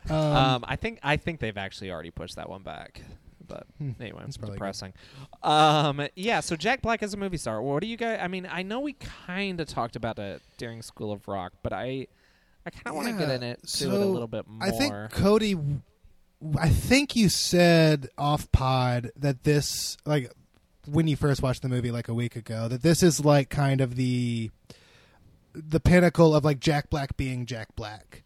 Um, Um, I think I think they've actually already pushed that one back. But Hmm, anyway, it's good. depressing. Um, yeah. So Jack Black is a movie star. What do you guys? I mean, I know we kind of talked about it during School of Rock, but I, I kind of want to get in it to it a little bit more. I think Cody. I think you said off pod that this like when you first watched the movie like a week ago that this is like kind of the the pinnacle of like Jack Black being Jack Black.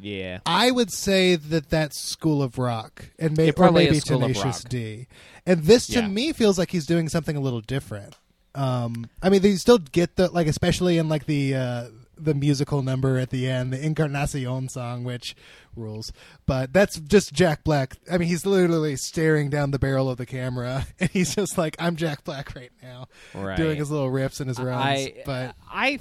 Yeah. I would say that that's School of Rock and may- or probably maybe Tenacious D. And this to Yeah. me feels like he's doing something a little different. Um, I mean, they still get the like, especially in like the uh, the musical number at the end, the Encarnacion song, which rules. But that's just Jack Black. I mean, he's literally staring down the barrel of the camera, and he's just like, "I'm Jack Black right now," Right. doing his little riffs and his runs. I but I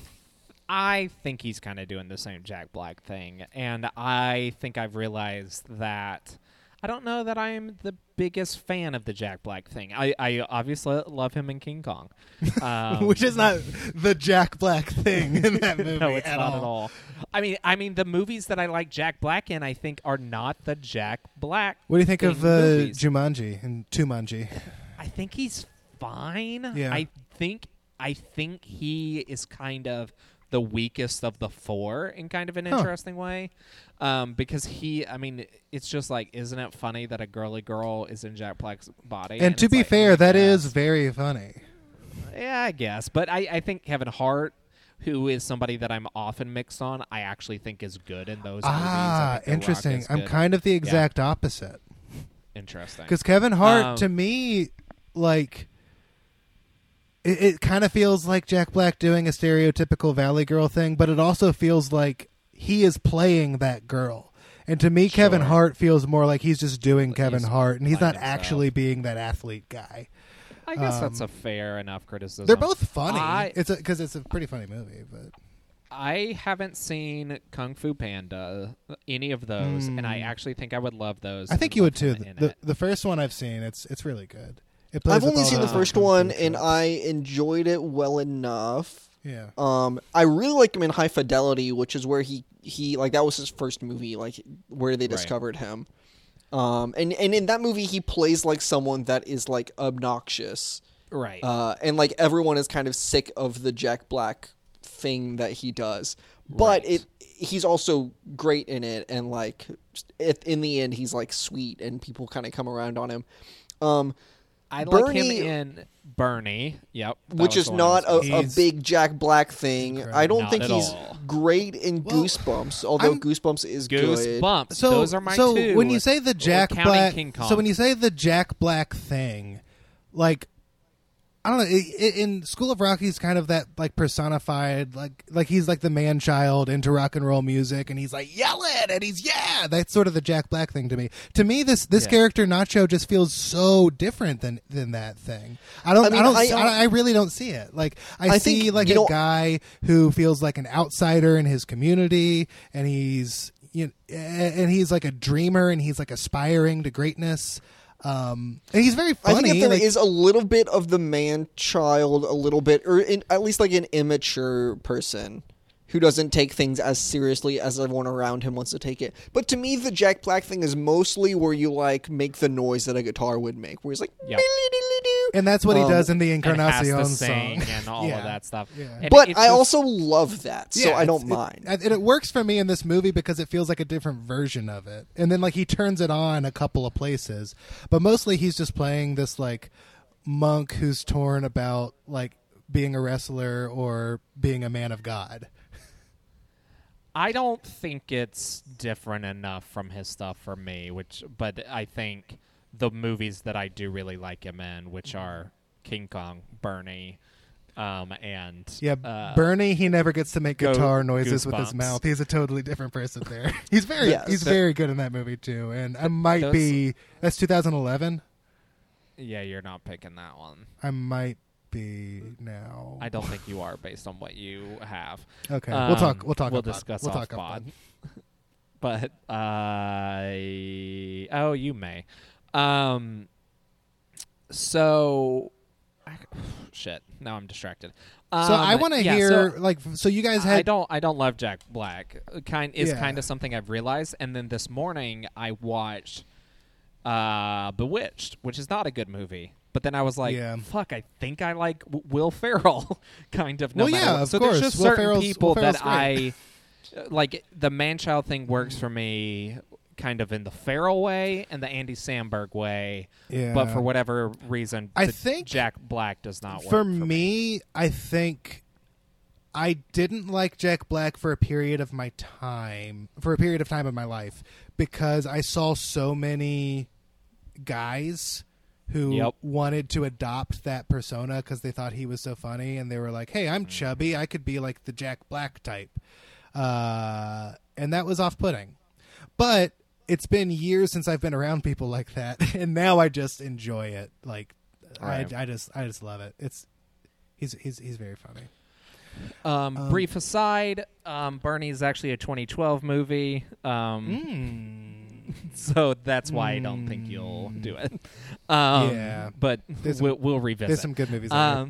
I think he's kind of doing the same Jack Black thing, and I think I've realized that I don't know that I'm the biggest fan of the Jack Black thing. I, I obviously love him in King Kong, um, which is not the Jack Black thing in that movie no, it's at not all. at all. I mean, I mean, the movies that I like Jack Black in, I think, are not the Jack Black. What do you think of uh, movies. Jumanji and Tumanji? I think he's fine. Yeah. I think I think he is kind of the weakest of the four in kind of an Huh. interesting way. Um, because he, I mean, it's just like, isn't it funny that a girly girl is in Jack Black's body? And to be like, fair, that is very funny. yeah, I guess. But I, I think Kevin Hart, who is somebody that I'm often mixed on, I actually think is good in those movies. Ah, think The Rock interesting. I'm good. kind of the exact opposite. interesting. Because Kevin Hart, Um, to me, like, it, it kind of feels like Jack Black doing a stereotypical Valley Girl thing, but it also feels like he is playing that girl. And to me, Kevin Hart feels more like he's just doing Kevin Hart, and he's not himself. actually being that athlete guy. I guess that's um, a fair enough criticism. They're both funny. I- it's because it's a pretty funny movie, but I haven't seen Kung Fu Panda, any of those, and I Mm. actually think I would love those. I think you would too. The, the, the first one I've seen, it's it's really good. It plays I've only seen the first one, and. I enjoyed it well enough. yeah. Um, I really like him in High Fidelity, which is where he he like that was his first movie, like where they Right. discovered him. Um, and and in that movie, he plays like someone that is like obnoxious, right. uh, and like everyone is kind of sick of the Jack Black thing that he does. But Right. it he's also great in it, and like it, in the end, he's like sweet, and people kind of come around on him. Um, I like him Bernie- in Bernie. Yep, that which was is the one I not was a, thinking. a He's big Jack Black thing. I don't Not think at he's all. great in Well, Goosebumps, although I'm- Goosebumps is good. Goosebumps. So, those are my so two. when you say the We're Jack counting Black, King Kong. so when you say the Jack Black thing, like I don't know, i i in School of Rock, he's kind of that like personified, like like he's like the man child into rock and roll music, and he's like yelling, and he's yeah, that's sort of the Jack Black thing to me. To me, this this Yeah. character Nacho just feels so different than than that thing. I don't, I, I don't, I- I, I really don't see it. Like I, I see think, like a know- guy who feels like an outsider in his community, and he's you know, and he's like a dreamer, and he's like aspiring to greatness. Um, and he's very funny. I think that there is like- a little bit of the man child, a little bit, or in, at least like an immature person who doesn't take things as seriously as everyone around him wants to take it. But to me, the Jack Black thing is mostly where you like make the noise that a guitar would make, where he's like, Yep. "Diddly-diddly-doo." and that's what he um, does in the and has Encarnacion to song. and all Yeah. of that stuff. Yeah. But it's I just- also love that, so Yeah, I don't mind. It, and it works for me in this movie because it feels like a different version of it. And then like he turns it on a couple of places, but mostly he's just playing this like monk who's torn about like being a wrestler or being a man of God. I don't think it's different enough from his stuff for me, which but I think the movies that I do really like him in, which are King Kong, Bernie, um, and Yeah, uh, Bernie, he never gets to make Go- guitar noises with his mouth. He's a totally different person there. He's very Yes. he's The- very good in that movie too. And I might Those- be that's 2011. Yeah, you're not picking that one. I might be now. I don't think you are based on what you have. Okay, we'll talk. Um, We'll talk. We'll discuss We'll talk about. but I oh, you may. Um. So, I, shit. Now I'm distracted. So Um, I want to yeah, hear so like so you guys had I don't. I don't love Jack Black. Kind is Yeah. kind of something I've realized. And then this morning I watched uh, Bewitched, which is not a good movie. But then I was like, Yeah. "Fuck! I think I like w- Will Ferrell, kind of." No Well, yeah, what. of so course. there's just Will certain Ferrell's- people that I like. The man-child thing works for me, kind of in the Ferrell way and the Andy Samberg way. yeah. But for whatever reason, I think Jack Black does not work for for, me, I think I didn't like Jack Black for a period of my time, for a period of time of my life, because I saw so many guys who Yep. wanted to adopt that persona because they thought he was so funny, and they were like, "Hey, I'm Mm. chubby. I could be like the Jack Black type," uh, and that was off-putting. But it's been years since I've been around people like that, and now I just enjoy it. Like, Right. I, I just, I just love it. It's he's he's he's very funny. Um, Um, brief aside, um, Bernie is actually a 2012 movie, um, Mm. so that's why I don't think you'll do it. Um, Yeah. but There's- we'll, we'll revisit. There's some good movies. um,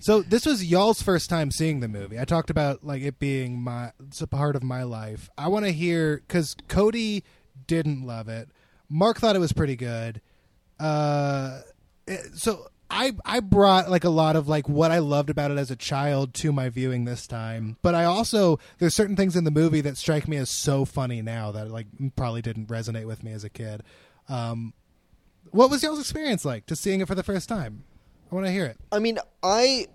So this was y'all's first time seeing the movie. I talked about like it being my it's a part of my life. I want to hear because Cody didn't love it. Mark thought it was pretty good. Uh, it- so I I brought like a lot of like what I loved about it as a child to my viewing this time. But I also there's certain things in the movie that strike me as so funny now that like probably didn't resonate with me as a kid. Um, what was y'all's experience like to seeing it for the first time? I want to hear it. I mean, I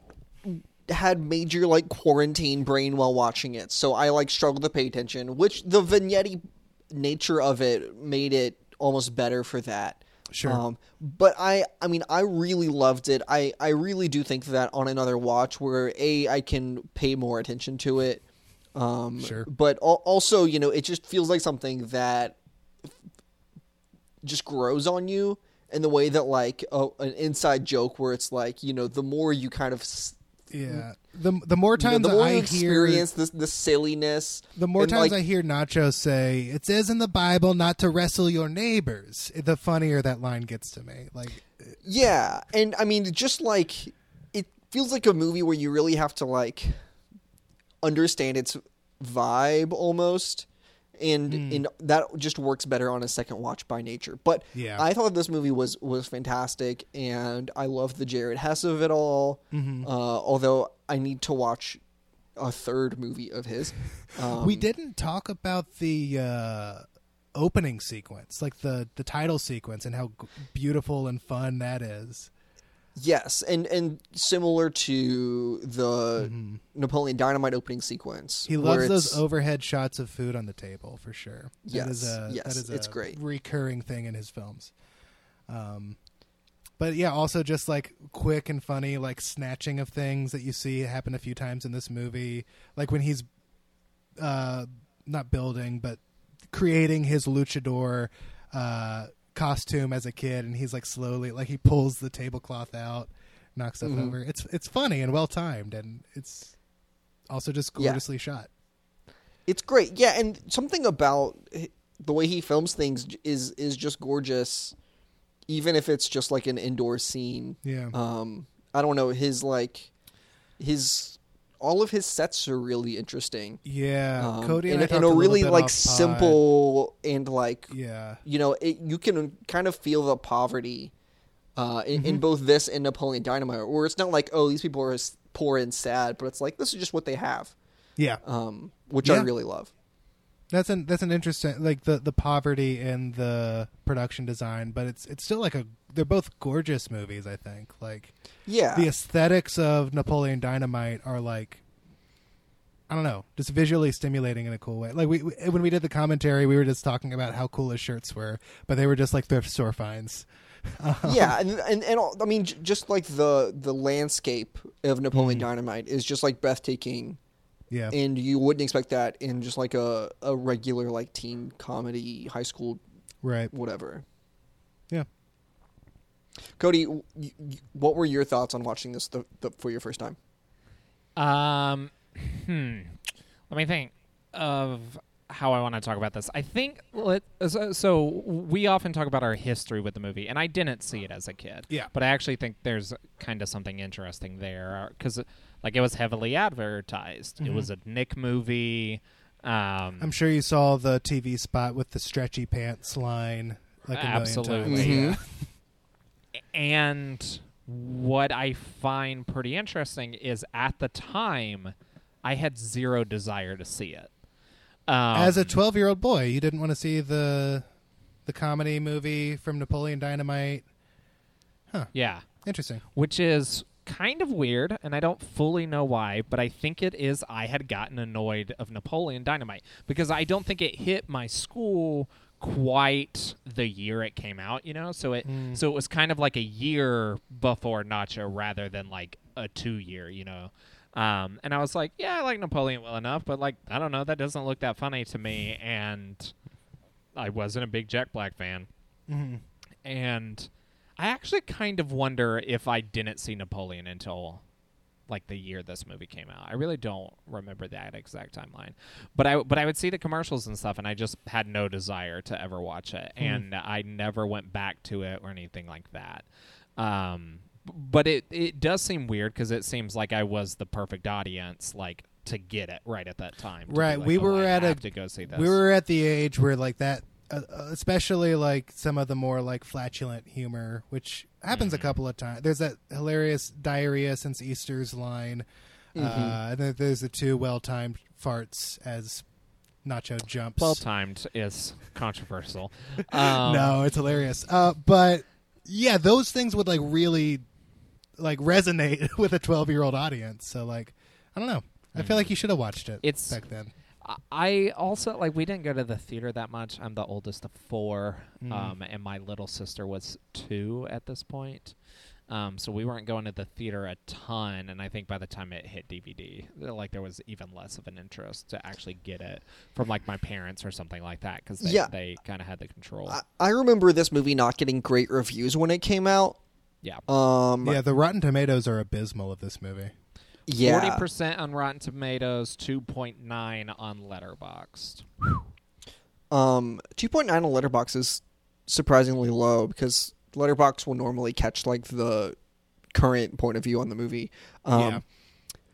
had major like quarantine brain while watching it, so I like struggled to pay attention. Which the vignette nature of it made it almost better for that. Sure. Um, but I, I mean, I really loved it. I, I really do think that on another watch, where a I can pay more attention to it. Um, Sure. But al- also, you know, it just feels like something that just grows on you in the way that like a, an inside joke where it's like you know the more you kind of s- Yeah. The the more times the more I you hear experience this the silliness the more times like, I hear Nacho say it says in the Bible not to wrestle your neighbors, the funnier that line gets to me. Like uh, Yeah, and I mean, just like it feels like a movie where you really have to like understand its vibe almost, and and that just works better on a second watch by nature. But Yeah. I thought this movie was was fantastic, and I love the Jared Hess of it all. Uh, although I need to watch a third movie of his. Um, we didn't talk about the uh, opening sequence, like the the title sequence, and how g- beautiful and fun that is. Yes, and and similar to the Napoleon Dynamite opening sequence. Mm-hmm. He loves those overhead shots of food on the table for sure. that is Yes, a, yes, that is it's a great. recurring thing in his films. Um, but yeah, also just like quick and funny, like snatching of things that you see happen a few times in this movie, like when he's uh, not building but creating his luchador uh, costume as a kid, and he's like slowly like he pulls the tablecloth out, knocks stuff Mhm. over. It's it's funny and well timed, and it's also just Yeah. gorgeously shot. It's great, yeah, and something about the way he films things is is just gorgeous, even if it's just like an indoor scene. Yeah. Um, I don't know his like his all of his sets are really interesting. Yeah, Um, Cody and, and, and a really bit like simple and like Yeah, you know it, you can kind of feel the poverty uh, in, Mm-hmm. in both this and Napoleon Dynamite, where it's not like oh these people are poor and sad, but it's like this is just what they have, yeah. um, which I really love. That's an that's an interesting like the the poverty in the production design, but it's it's still like a they're both gorgeous movies. I think like Yeah, the aesthetics of Napoleon Dynamite are like I don't know, just visually stimulating in a cool way. Like we, we when we did the commentary, we were just talking about how cool his shirts were, but they were just like thrift store finds. yeah, and, and and all- I mean, j- just like the the landscape of Napoleon mm-hmm. Dynamite is just like breathtaking, Yeah, and you wouldn't expect that in just like a a regular like teen comedy, high school, right. whatever. Yeah. Cody, w- y- y- what were your thoughts on watching this the, the, for your first time? Um, hmm. Let me think of how I want to talk about this. I think let, so, so we often talk about our history with the movie, and I didn't see it as a kid. Yeah. but I actually think there's kind of something interesting there because, like, it was heavily advertised. It was a Nick movie. Um, I'm sure you saw the TV spot with the stretchy pants line like a million Absolutely. times. Mhm. Yeah. And what I find pretty interesting is at the time, I had zero desire to see it. Um, As a 12 year old boy, you didn't want to see the the comedy movie from Napoleon Dynamite. Huh. Yeah, Interesting. which is kind of weird, and I don't fully know why, but I think it is I had gotten annoyed of Napoleon Dynamite because I don't think it hit my school quite the year it came out, you know? So it Mm. so it was kind of like a year before Nacho rather than like a 2 year, you know. Um, and I was like, yeah, I like Napoleon well enough, but like I don't know, that doesn't look that funny to me and I wasn't a big Jack Black fan Mhm. and I actually kind of wonder if I didn't see Napoleon until like the year this movie came out. I really don't remember that exact timeline, but I but I would see the commercials and stuff, and I just had no desire to ever watch it, Hmm. and I never went back to it or anything like that. Um, but it it does seem weird because it seems like I was the perfect audience, like to get it right at that time. Right, like, we "Oh, were I at a- to go see this. We were at the age where like that, uh, uh, especially like some of the more like flatulent humor, which happens a Mhm. couple of times. There's that hilarious diarrhea since Easter's line. Mm-hmm. Uh, and then there's the two well-timed farts as Nacho jumps. well timed is controversial. Um, no, it's hilarious. Uh, but yeah, those things would like really like resonate with a 12 year old audience. So like, I don't know. I feel like you should have watched it It's- back then. I- I also like we didn't go to the theater that much. I'm the oldest of four, Mm. um, and my little sister was two at this point. Um, so we weren't going to the theater a ton, and I think by the time it hit DVD, like there was even less of an interest to actually get it from like my parents or something like that because they, Yeah. they kind of had the control. I, I remember this movie not getting great reviews when it came out. yeah, Um, Yeah, the Rotten Tomatoes are abysmal of this movie. Yeah. forty percent on Rotten Tomatoes, two point nine on Letterboxd. Um, 2.9 on Letterboxd is surprisingly low because Letterboxd will normally catch like the current point of view on the movie. Um, yeah.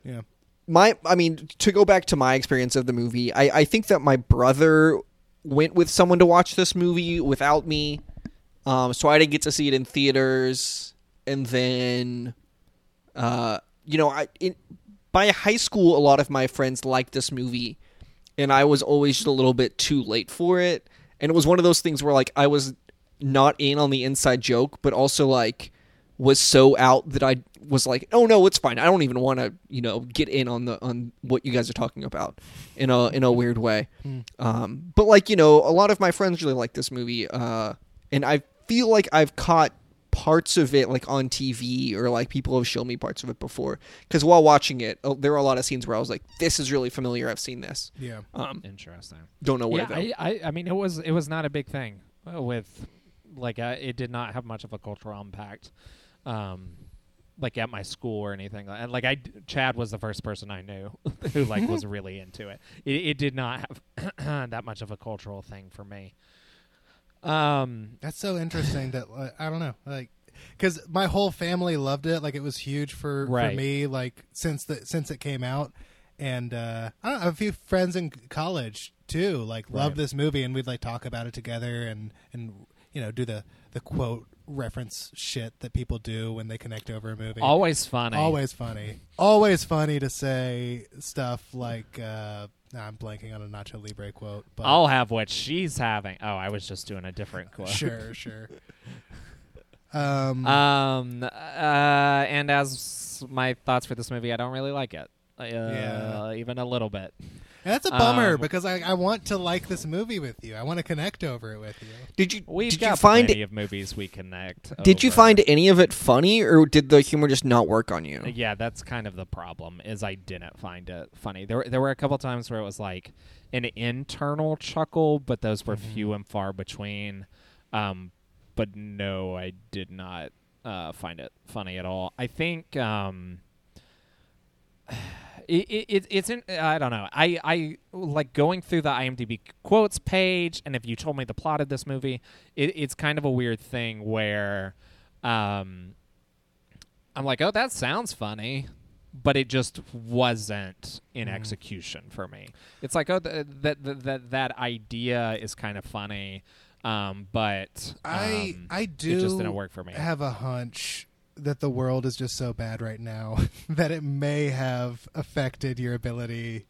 Yeah. my I mean to go back to my experience of the movie, I, I think that my brother went with someone to watch this movie without me. Um, so I didn't get to see it in theaters, and then, uh, you know, I in, by high school, a lot of my friends liked this movie, and I was always just a little bit too late for it. And it was one of those things where like I was not in on the inside joke, but also like was so out that I was like, "Oh no, it's fine. I don't even want to, you know, get in on the on what you guys are talking about in a in a weird way." Um, but like you know, a lot of my friends really like this movie, uh, and I feel like I've caught parts of it like on TV or like people have shown me parts of it before. Because while watching it, oh, there were a lot of scenes where I was like, "This is really familiar. I've seen this." Yeah. Um, Interesting. don't know where yeah, though. I, I, I mean, it was it was not a big thing uh, with like uh, it did not have much of a cultural impact, um, like at my school or anything. And like I Chad was the first person I knew who like was really into it. It, it did not have that much of a cultural thing for me. Um, That's so interesting that like, I don't know, like because my whole family loved it. Like it was huge for, for me, like since the since it came out, and uh, I don't know, a few friends in college too, like Right. this movie, and we'd like talk about it together, and and you know do the the quote reference shit that people do when they connect over a movie. always funny. Always funny. Always funny to say stuff like uh, nah, I'm blanking on a Nacho Libre quote, but I'll have what she's having. Oh, I was just doing a different quote. sure, sure. Um, Um, uh, and as my thoughts for this movie, I don't really like it. Uh, Yeah. even a little bit. And that's a bummer Um, because I, I want to like this movie with you. I want to connect over it with you. did you We've did got you find plenty of movies we connect. did you find any of it funny, or did the humor just not work on you? Yeah, that's kind of the problem. Is I didn't find it funny. There, were- there were a couple times where it was like an internal chuckle, but those were Mhm. few and far between. Um, but no, I did not uh, find it funny at all. I think um, it, it, it it's in. I don't know. I I like going through the IMDb quotes page, and if you told me the plot of this movie, it, it's kind of a weird thing where. Um, I'm like, oh, that sounds funny, but it just wasn't in Mhm. execution for me. It's like, oh, th- that that that that idea is kind of funny, um, but I um, I do it just didn't work for me. I have a hunch that the world is just so bad right now that it may have affected your ability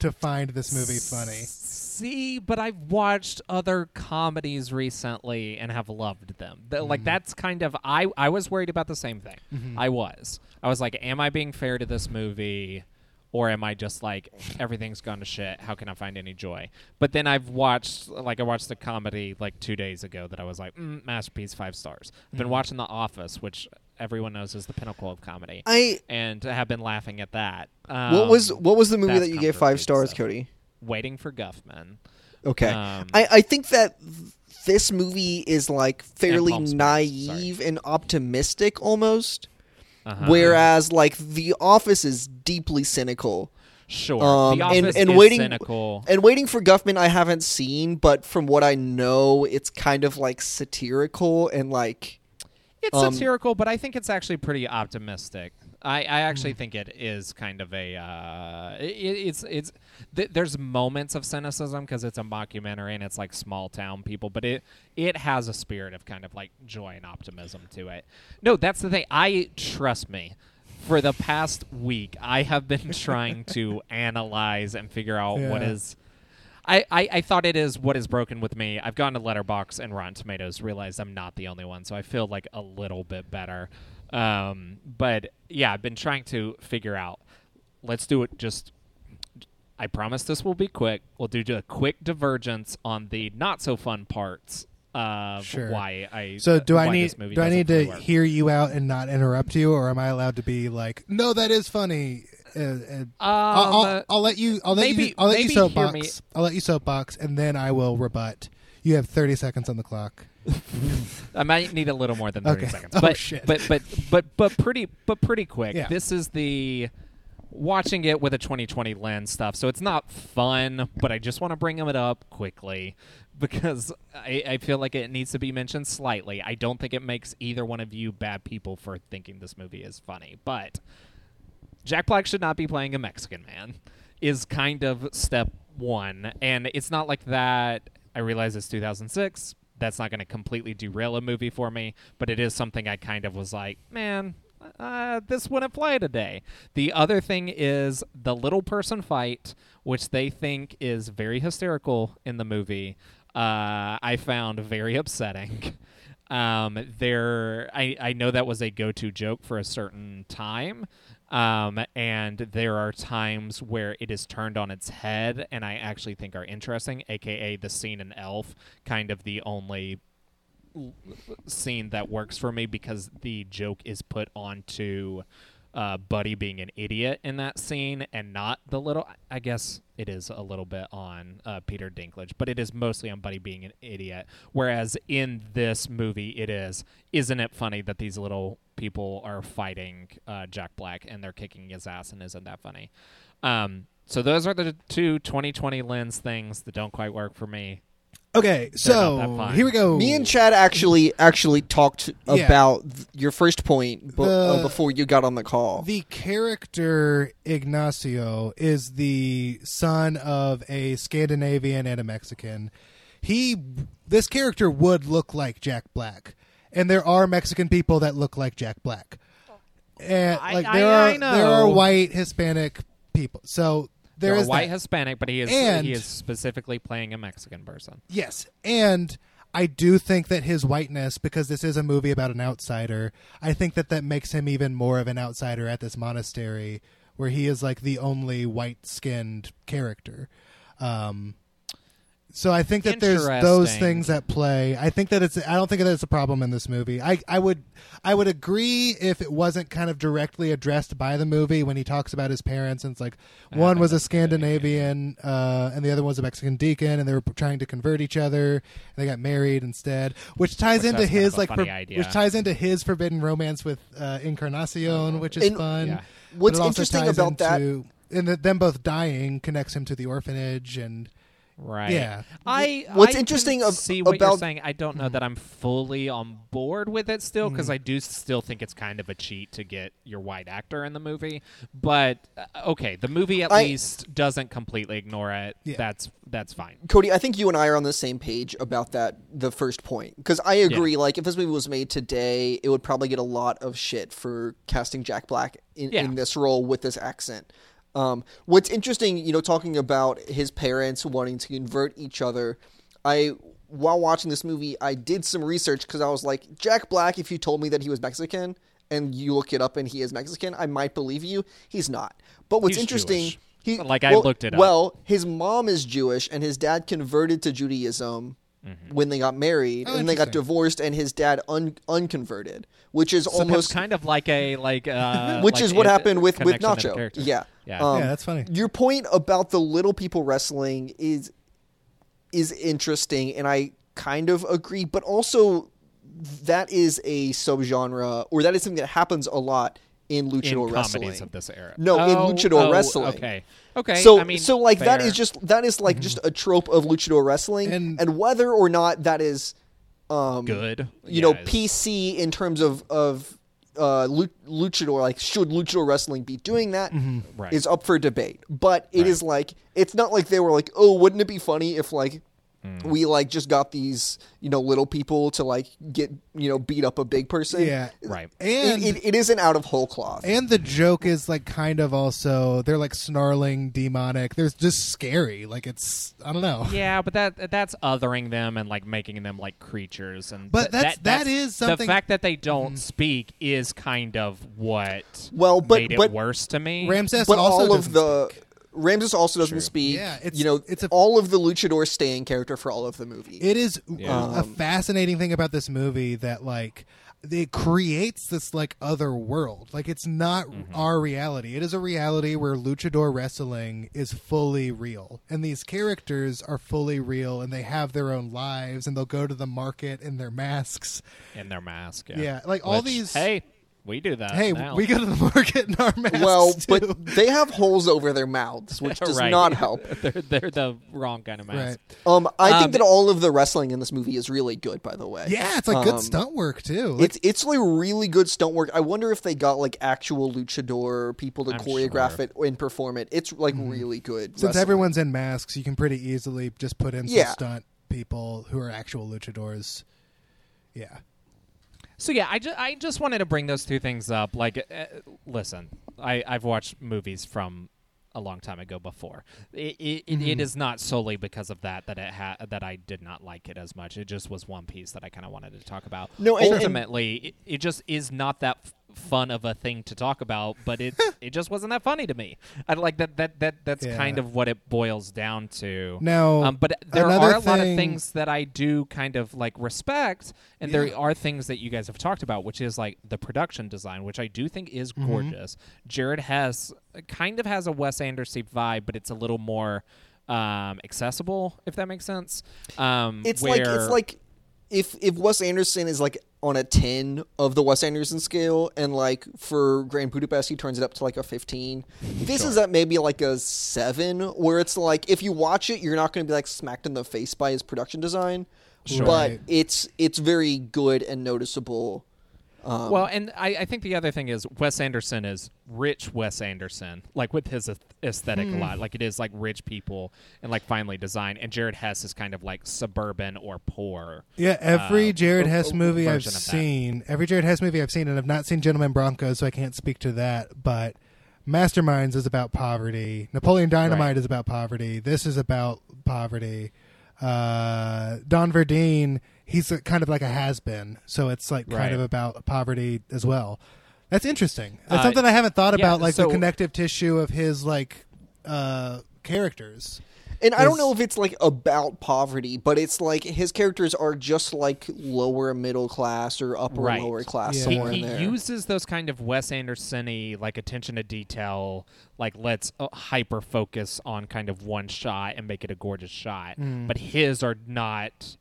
to find this movie funny. see, but I've watched other comedies recently and have loved them. Th- Like mm-hmm. that's kind of I I was worried about the same thing. Mm-hmm. I was. I was like, am I being fair to this movie? Or am I just like everything's gone to shit? How can I find any joy? But then I've watched like I watched a comedy like two days ago that I was like mm, masterpiece five stars. I've been mm-hmm. watching The Office, which everyone knows is the pinnacle of comedy, I and have been laughing at that. what was Um, what was the movie that you gave five stars, stuff. Cody? Waiting for Guffman. Okay. Um, I, I think that th- this movie is like fairly Springs, naive and optimistic almost. Uh-huh. Whereas like The Office is deeply cynical. Sure. Um, the and- Office and is waiting- cynical. And Waiting for Guffman I haven't seen, but from what I know, it's kind of like satirical and like It's um, satirical, but I think it's actually pretty optimistic. I, I actually think it is kind of a. Uh, it, it's it's th- there's moments of cynicism because it's a mockumentary and it's like small town people, but it it has a spirit of kind of like joy and optimism to it. No, that's the thing. I trust me. For the past week, I have been trying to analyze and figure out what Yeah. is I, I, I thought it is what is broken with me. I've gone to Letterboxd and Rotten Tomatoes, realized I'm not the only one, so I feel like a little bit better. Um, but yeah, I've been trying to figure out. Let's do it. Just, I promise this will be quick. We'll do a quick divergence on the not so fun parts of Sure. why I. So do I need movie do I need to work. hear you out and not interrupt you, or am I allowed to be like, no, that is funny? Uh, uh, Um, I'll, I'll, I'll let you. I'll let you. I'll let you soapbox. I'll let you soapbox, and then I will rebut. You have thirty seconds on the clock. I might need a little more than thirty Okay. seconds. Oh, but, shit. but but but but pretty but pretty quick. Yeah. This is the watching it with a 2020 lens stuff. So it's not fun, but I just want to bring it up quickly because I, I feel like it needs to be mentioned slightly. I don't think it makes either one of you bad people for thinking this movie is funny, but Jack Black should not be playing a Mexican man is kind of step one. And it's not like that. I realize it's 2006. That's not going to completely derail a movie for me, but it is something I kind of was like, man, uh, this wouldn't fly today. The other thing is the little person fight, which they think is very hysterical in the movie. Uh, I found very upsetting. Um, there, I, I know that was a go-to joke for a certain time, um, and there are times where it is turned on its head, and I actually think are interesting. AKA the scene in Elf, kind of the only scene that works for me because the joke is put onto uh, Buddy being an idiot in that scene and not the little. I guess it is a little bit on uh, Peter Dinklage, but it is mostly on Buddy being an idiot. Whereas in this movie, it is. Isn't it funny that these little people are fighting uh, Jack Black and they're kicking his ass? And isn't that funny? Um, so those are the two 2020 lens things that don't quite work for me. Okay, so here we go. me and Chad actually actually talked Yeah. about th- your first point b- uh, before you got on the call. The character Ignacio is the son of a Scandinavian and a Mexican. He, this character would look like Jack Black, and there are Mexican people that look like Jack Black. And I- like I- there are I know. there are white Hispanic people, so there They're is white that. Hispanic, but he is And- he is specifically playing a Mexican person. Yes, and I do think that his whiteness, because this is a movie about an outsider, I think that that makes him even more of an outsider at this monastery, where he is like the only white-skinned character. Um, so I think that there's those things at play. I think that it's. I don't think that it's a problem in this movie. I I would I would agree if it wasn't kind of directly addressed by the movie when he talks about his parents and it's like one was a Scandinavian uh, and the other was a Mexican deacon and they were trying to convert each other and they got married instead, which ties Which into that's kind his of a like funny for- idea. which ties into his forbidden romance with uh, Encarnacion, which is And- fun. Yeah. What's it also interesting ties about that into- and that them both dying connects him to the orphanage and Right. Yeah. I. What's I interesting ab- see what you're about- saying. I don't know that I'm fully on board with it still because Mm. I do still think it's kind of a cheat to get your white actor in the movie. But uh, okay, the movie at I- least doesn't completely ignore it. Yeah. That's that's fine. Cody, I think you and I are on the same page about that. The first point, because I agree. Like, if this movie was made today, it would probably get a lot of shit for casting Jack Black in, Yeah. in this role with this accent. Um, what's interesting, you know, talking about his parents wanting to convert each other, I while watching this movie, I did some research because I was like, Jack Black, if you told me that he was Mexican and you look it up and he is Mexican, I might believe you. He's not. But what's He's interesting, Jewish. he Like, I well- looked it up. Well, his mom is Jewish and his dad converted to Judaism. Mm-hmm. When they got married, Oh, and they got divorced, and his dad un- unconverted, which is So almost kind of like a like uh which like is what a- happened with with Nacho. Yeah, Yeah. Um, yeah, that's funny. your point about the little people wrestling is is interesting, and I kind of agree. But also, that is a subgenre, or that is something that happens a lot in in luchador comedies wrestling. of this era. No, in Oh, luchador oh, wrestling. Okay. Okay. So, I mean, so like that fair. Mm-hmm. just that is like just a trope of luchador wrestling, And- and, whether or not that is, um, good. you know, PC in terms of of uh, luchador, like should luchador wrestling be doing that, is Mm-hmm. Right. up for debate. But it is Right. like it's not like they were like, oh, wouldn't it be funny if like Mm. we like just got these you know little people to like get you know beat up a big person. Yeah. Right. And it, it, it isn't out of whole cloth. and the joke is like kind of also they're like snarling demonic. They're just scary. Like it's I don't know. Yeah, but that that's othering them and like making them like creatures and But th- that's- that, that that's- something- the fact that they don't speak is kind of what Well, but- made it worse to me. Ramses but also all of the speak. Ramses also doesn't True. speak. Yeah, it's- you know it's a- all of the luchador staying character for all of the movie. It is Yeah. a fascinating thing about this movie that like it creates this like other world. Like it's not Mm-hmm. our reality. It is a reality where luchador wrestling is fully real. And these characters are fully real and they have their own lives and they'll go to the market in their masks. in their mask. Yeah, Yeah, like all these Hey, we do that. Hey, now. we go to the market in our masks. well, too. but they have holes over their mouths, which does Right. not help. they're they're the wrong kind of mask. right. Um, I Um, think that all of the wrestling in this movie is really good. By the way, Yeah, it's like good Um, stunt work too. Like, It's it's like really good stunt work. I wonder if they got like actual luchador people to I'm choreograph sure. it and perform it. It's like really good. since wrestling. everyone's in masks, you can pretty easily just put in some Yeah. stunt people who are actual luchadors. Yeah. So yeah, I just I just wanted to bring those two things up. Like, uh, listen, I I've watched movies from a long time ago before. It it, it, it is not solely because of that that it ha- that I did not like it as much. It just was one piece that I kind of wanted to talk about. No, and- and- ultimately, it, it just is not that f- fun of a thing to talk about. But it it just wasn't that funny to me. I like that that that that's Yeah. kind of what it boils down to. Now, Um, but there are a lot of things that I do kind of like respect, and there are things that you guys have talked about, which is like the production design, which I do think is Mm-hmm. gorgeous. Jared Hess kind of has a Wes Anderson vibe, but it's a little more um, accessible, if that makes sense. Um, It's like it's like if if Wes Anderson is like on a ten of the Wes Anderson scale, and like for Grand Budapest he turns it up to like a fifteen. This is at maybe like a seven, where it's like if you watch it, you're not going to be like smacked in the face by his production design, Sure. but it's it's very good and noticeable. Um, well, and I, I think the other thing is Wes Anderson is rich Wes Anderson, like with his aesthetic Hmm. a lot. Like it is like rich people and like finely designed. And Jared Hess is kind of like suburban or poor. Yeah, every uh, Jared Hess movie I've seen, every Jared Hess movie I've seen, and I've not seen Gentleman Broncos, so I can't speak to that. But Masterminds is about poverty. Napoleon Dynamite Right. is about poverty. This is about poverty. Uh, Don Verdean, he's a, kind of like a has been, so it's like Right. kind of about poverty as well. That's interesting. That's Uh, something I haven't thought yeah, about, like so- the connective tissue of his like uh, characters. And I don't know if it's like about poverty, but it's like his characters are just like lower middle class or upper Right. lower class Yeah. He, somewhere he in there. uses those kind of Wes Anderson-y like attention to detail, like let's uh, hyper focus on kind of one shot and make it a gorgeous shot. Mm. But his are not.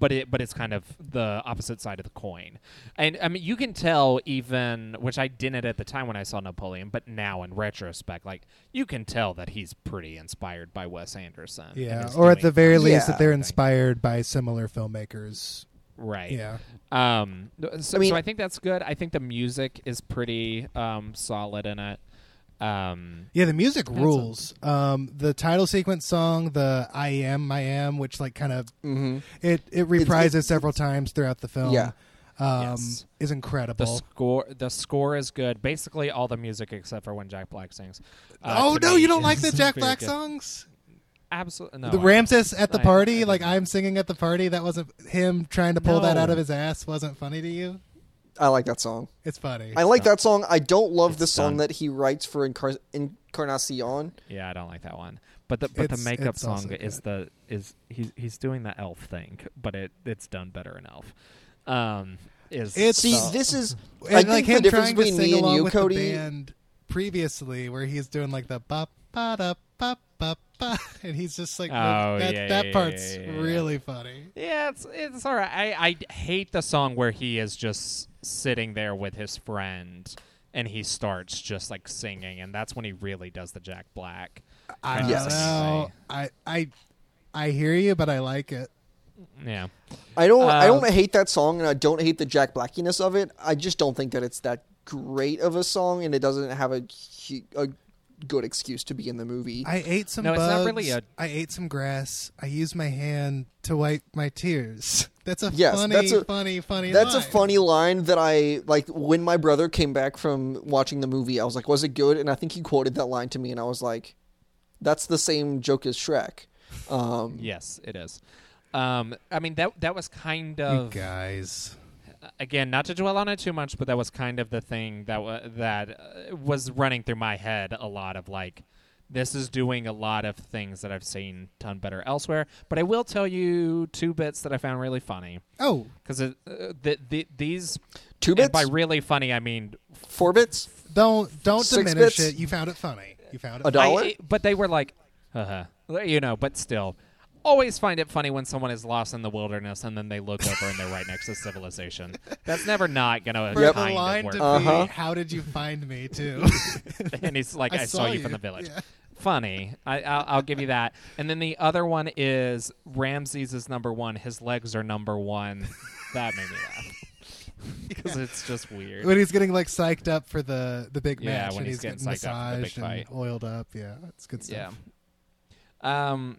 But it, but it's kind of the opposite side of the coin, and I mean you can tell even, which I didn't at the time when I saw Napoleon, but now in retrospect, like you can tell that he's pretty inspired by Wes Anderson. Yeah, is or at the very least, Yeah. that they're inspired by similar filmmakers. right. Yeah. Um, so, I mean- so I think that's good. I think the music is pretty um, solid in it. Um, Yeah, the music rules. Um, the title sequence song, the "I Am, I Am," which like kind of Mhm. it it reprises several times throughout the film. Yeah. um, Yes. is The incredible. score, the score is good. Basically, all the music except for when Jack Black sings. Uh, oh no, you don't like the Jack Black good. songs? Absolutely no. the I- Ramses at the I- party, I like. I'm singing at the party. That wasn't him trying to pull that out of his ass. Wasn't funny to you? I like that song. It's funny. I like that song. I don't love the song done. that he writes for Encar- Encarnacion. Yeah, I don't like that one. But the but It's- the makeup it's also song is the is he's he's doing the elf thing, but it it's done better in elf. Um, is It's- See, this is and I like think the him difference trying to between sing me and along you, with Cody. the band previously, where he's doing like the ba ba da ba ba ba, and he's just like Oh, that. yeah, that yeah, part's yeah, yeah, yeah. really funny. Yeah, it's it's all right. I I hate the song where he is just sitting there with his friend and he starts just like singing, and that's when he really does the Jack Black. I don't Yes. know. I I I hear you, but I like it. Yeah, I don't I Um, don't hate that song and I don't hate the Jack Blackiness of it. I just don't think that it's that great of a song and it doesn't have a a good excuse to be in the movie. I ate some No, it's not really a- I ate some grass. I used my hand to wipe my tears. That's a Yes, funny, that's a- funny, funny. That's a line. funny line that I like when my brother came back from watching the movie. I was like, "Was it good?" And I think he quoted that line to me, and I was like, "That's the same joke as Shrek." Um, yes, it is. Um, I mean that that was kind You of guys. Again not to dwell on it too much, but that was kind of the thing that wa that uh, was running through my head a lot of like. This is doing a lot of things that I've seen done better elsewhere, but I will tell you two bits that I found really funny Oh, because uh, the, the, these Two and bits, by really funny I mean four bits. don't don't Six diminish bits? it. You found it funny. You found it. A dollar? I- but they were like, uh huh. you know, but still. Always find it funny when someone is lost in the wilderness and then they look over and they're right next to civilization. That's never not gonna For Yep. the kind line of to. Uh-huh. be, "How did you find me?" Too. and he's like, I, saw, you from the village. Yeah. Funny. I, I'll, I'll give you that. And then the other one is Ramses is number one. His legs are number one. That made me laugh because it's just weird. When he's getting like psyched up for the the big Yeah, match, when and he's he's, getting getting psyched up for the big massaged and fight. oiled up. Yeah, it's good stuff. Yeah. Um,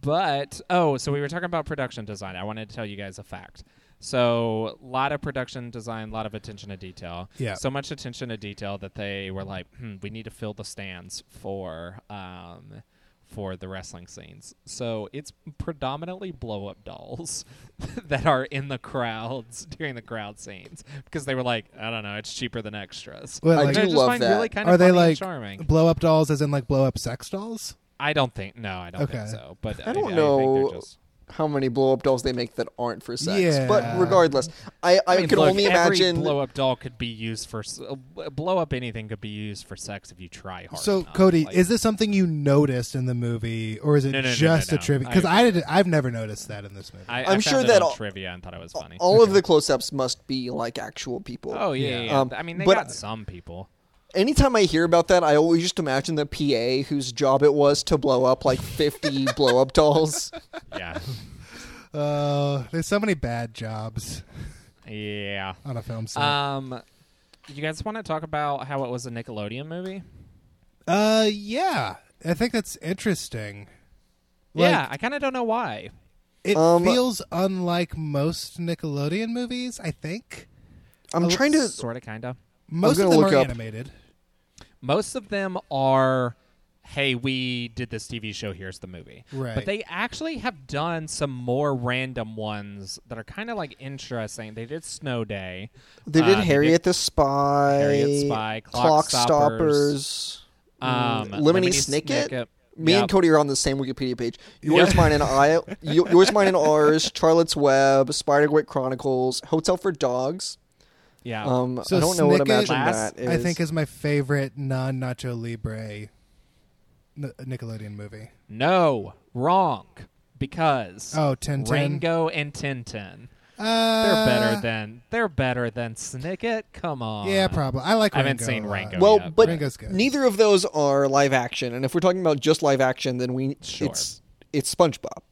but oh, so we were talking about production design. I wanted to tell you guys a fact. So a lot of production design, a lot of attention to detail. Yeah. So much attention to detail that they were like, hmm, we need to fill the stands for um for the wrestling scenes. So it's predominantly blow up dolls that are in the crowds during the crowd scenes because they were like, I don't know, it's cheaper than extras. Well, I like, do I just love find that. really kind of are they like charming. blow up dolls, as in like blow up sex dolls? I don't think. No, I don't Okay. think so. But I don't think know. they're just. How many blow up dolls they make that aren't for sex? Yeah. But regardless, I I, I mean, can look, only every imagine. blow up doll could be used for uh, blow up. Anything could be used for sex if you try hard. So, enough. Cody, Like, is this something you noticed in the movie, or is it No, no, no, no, just no. a trivia? Because I- I, did. I've never noticed that in this movie. I, I I'm found sure it that all- trivia and thought it was funny. all of the close-ups must be like actual people. oh yeah, Yeah. yeah. yeah. Um, I mean, they but- got some people. Anytime I hear about that, I always just imagine the PA whose job it was to blow up like 50 blow up dolls. Yeah, Uh, there's so many bad jobs yeah. on a film set. Um, you guys want to talk about how it was a Nickelodeon movie? Uh, yeah, I think that's interesting. Like, yeah, I kind of don't know why. it Um, feels unlike most Nickelodeon movies. I think I'm trying to. Sort of, kind of. most of gonna them look are up- animated. Most of them are, hey, we did this TV show. Here's the movie. Right. But they actually have done some more random ones that are kind of like interesting. They did Snow Day. They Uh, did they Harriet the Spy, Harriet Spy, Clock Clock Stoppers, Stoppers, Um, Lemony Snicket. Snicket. Me Yep. and Cody are on the same Wikipedia page. Yours, mine, and I. Yours, mine, and ours. Charlotte's Web, Spiderwick Chronicles, Hotel for Dogs. Yeah. Um, So I don't know what Snicket, Imagine that is. I think is my favorite non Nacho Libre N- Nickelodeon movie. no, wrong. Because Oh, Tintin. Rango and Tintin. Uh, They're better than they're better than Snicket. Come on. Yeah, probably. I like. Rango I haven't seen. Rango well, yet, but Ringo's good. neither of those are live action. And if we're talking about just live action, then we Sure. it's it's SpongeBob.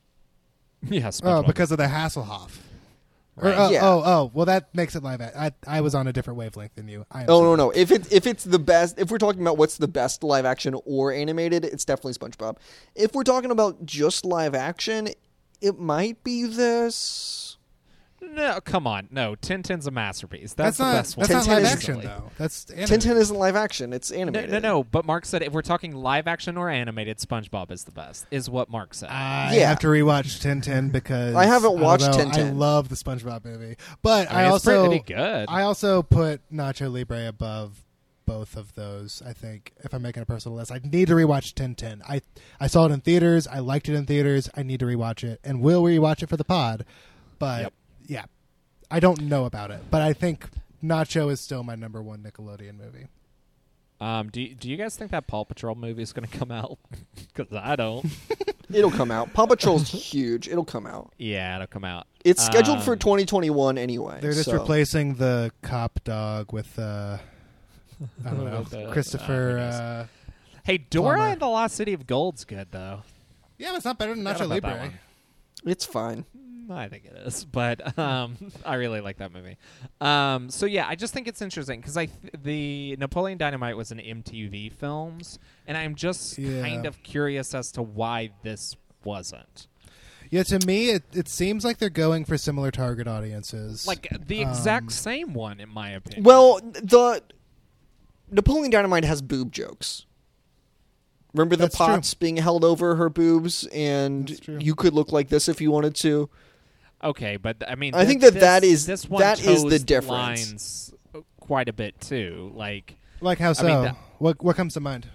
Yeah, Oh, because of the Hasselhoff. Or, Right. oh, Yeah. oh, oh, well, that makes it live. I, I was on a different wavelength than you. I Oh no no! If it if it's the best, if we're talking about what's the best live action or animated, it's definitely SpongeBob. If we're talking about just live action, it might be this. No, come on. No, Tintin's a masterpiece. That's, That's, the not best one. that's not Tintin live is- action though. That's animated. Tintin isn't live action; it's animated. no, no. But Mark said if we're talking live action or animated, SpongeBob is the best. Is what Mark said. I Yeah. have to rewatch Tintin because I haven't don't watched know, I love the SpongeBob movie, but I I, mean, it's also pretty good. I also put Nacho Libre above both of those. I think if I'm making a personal list, I need to rewatch Tintin. I I saw it in theaters. I liked it in theaters. I need to rewatch it, and will rewatch it for the pod. But Yep. Yeah, I don't know about it, but I think Nacho is still my number one Nickelodeon movie. Um, do do you guys think that Paw Patrol movie is going to come out? Because I don't. It'll come out. Paw Patrol's huge. It'll come out. yeah, it'll come out. It's scheduled for Um, 2021 anyway. They're just so- replacing the cop dog with uh, I don't know With, Christopher. uh, who knows? Uh, Hey, Dora Plumber. and the Lost City of Gold's good though. yeah, but it's not better than Nacho that Libre. one. It's fine. I think it is, but um, I really like that movie. Um, so yeah, I just think it's interesting because I th- the Napoleon Dynamite was an MTV films, and I'm just Yeah. kind of curious as to why this wasn't. Yeah, to me, it, it seems like they're going for similar target audiences. Like the exact Um, same one, in my opinion. Well, the Napoleon Dynamite has boob jokes. Remember the That's true. pots being held over her boobs, and you could look like this if you wanted to. Okay, but I mean, I thi- think that this, that is- this one that is the difference. Lines quite a bit too. Like, like how so? mean, that- what what comes to mind?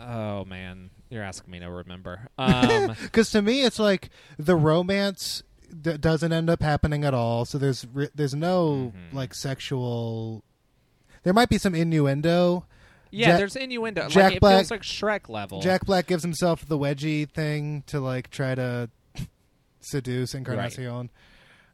oh man, you're asking me to remember. Um, Because to me, it's like the romance d- doesn't end up happening at all. So there's re- there's no Mhm. like sexual. There might be some innuendo. yeah, Jack- there's innuendo. Jack like, it Black- feels like Shrek level. Jack Black gives himself the wedgie thing to like try to seduce Encarnacion.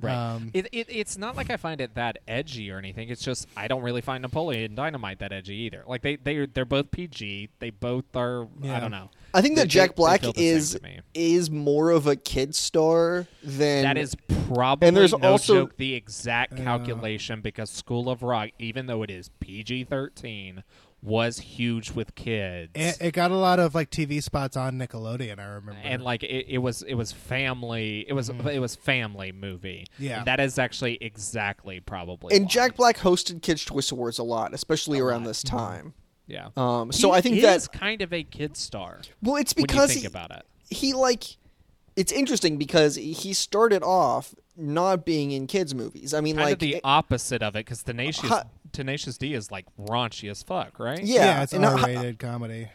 Right. Um, It, it it's not like I find it that edgy or anything. It's just I don't really find Napoleon Dynamite that edgy either. Like they they they're both PG. They both are. I don't know. I think They- that Jack they- they Black feel the same is is more of a kid star than That is probably and there's no also- joke the exact Yeah. calculation because School of Rock, even though it is PG thirteen, was huge with kids. it, it got a lot of like TV spots on Nickelodeon. I remember. and like it, it was it was family it was it was family movie Mm-hmm. Yeah. And that is actually exactly probably and why. Jack Black hosted Kids Choice Awards a lot, especially A around lot. this time. yeah Um, so He I think that's kind of a kid star well, it's when because you think he, about it he like it's interesting because he started off not being in kids movies. I mean, kind like of the opposite of it because tenacious Ha- tenacious d is like raunchy as fuck right yeah, it's and an hi- R-rated comedy.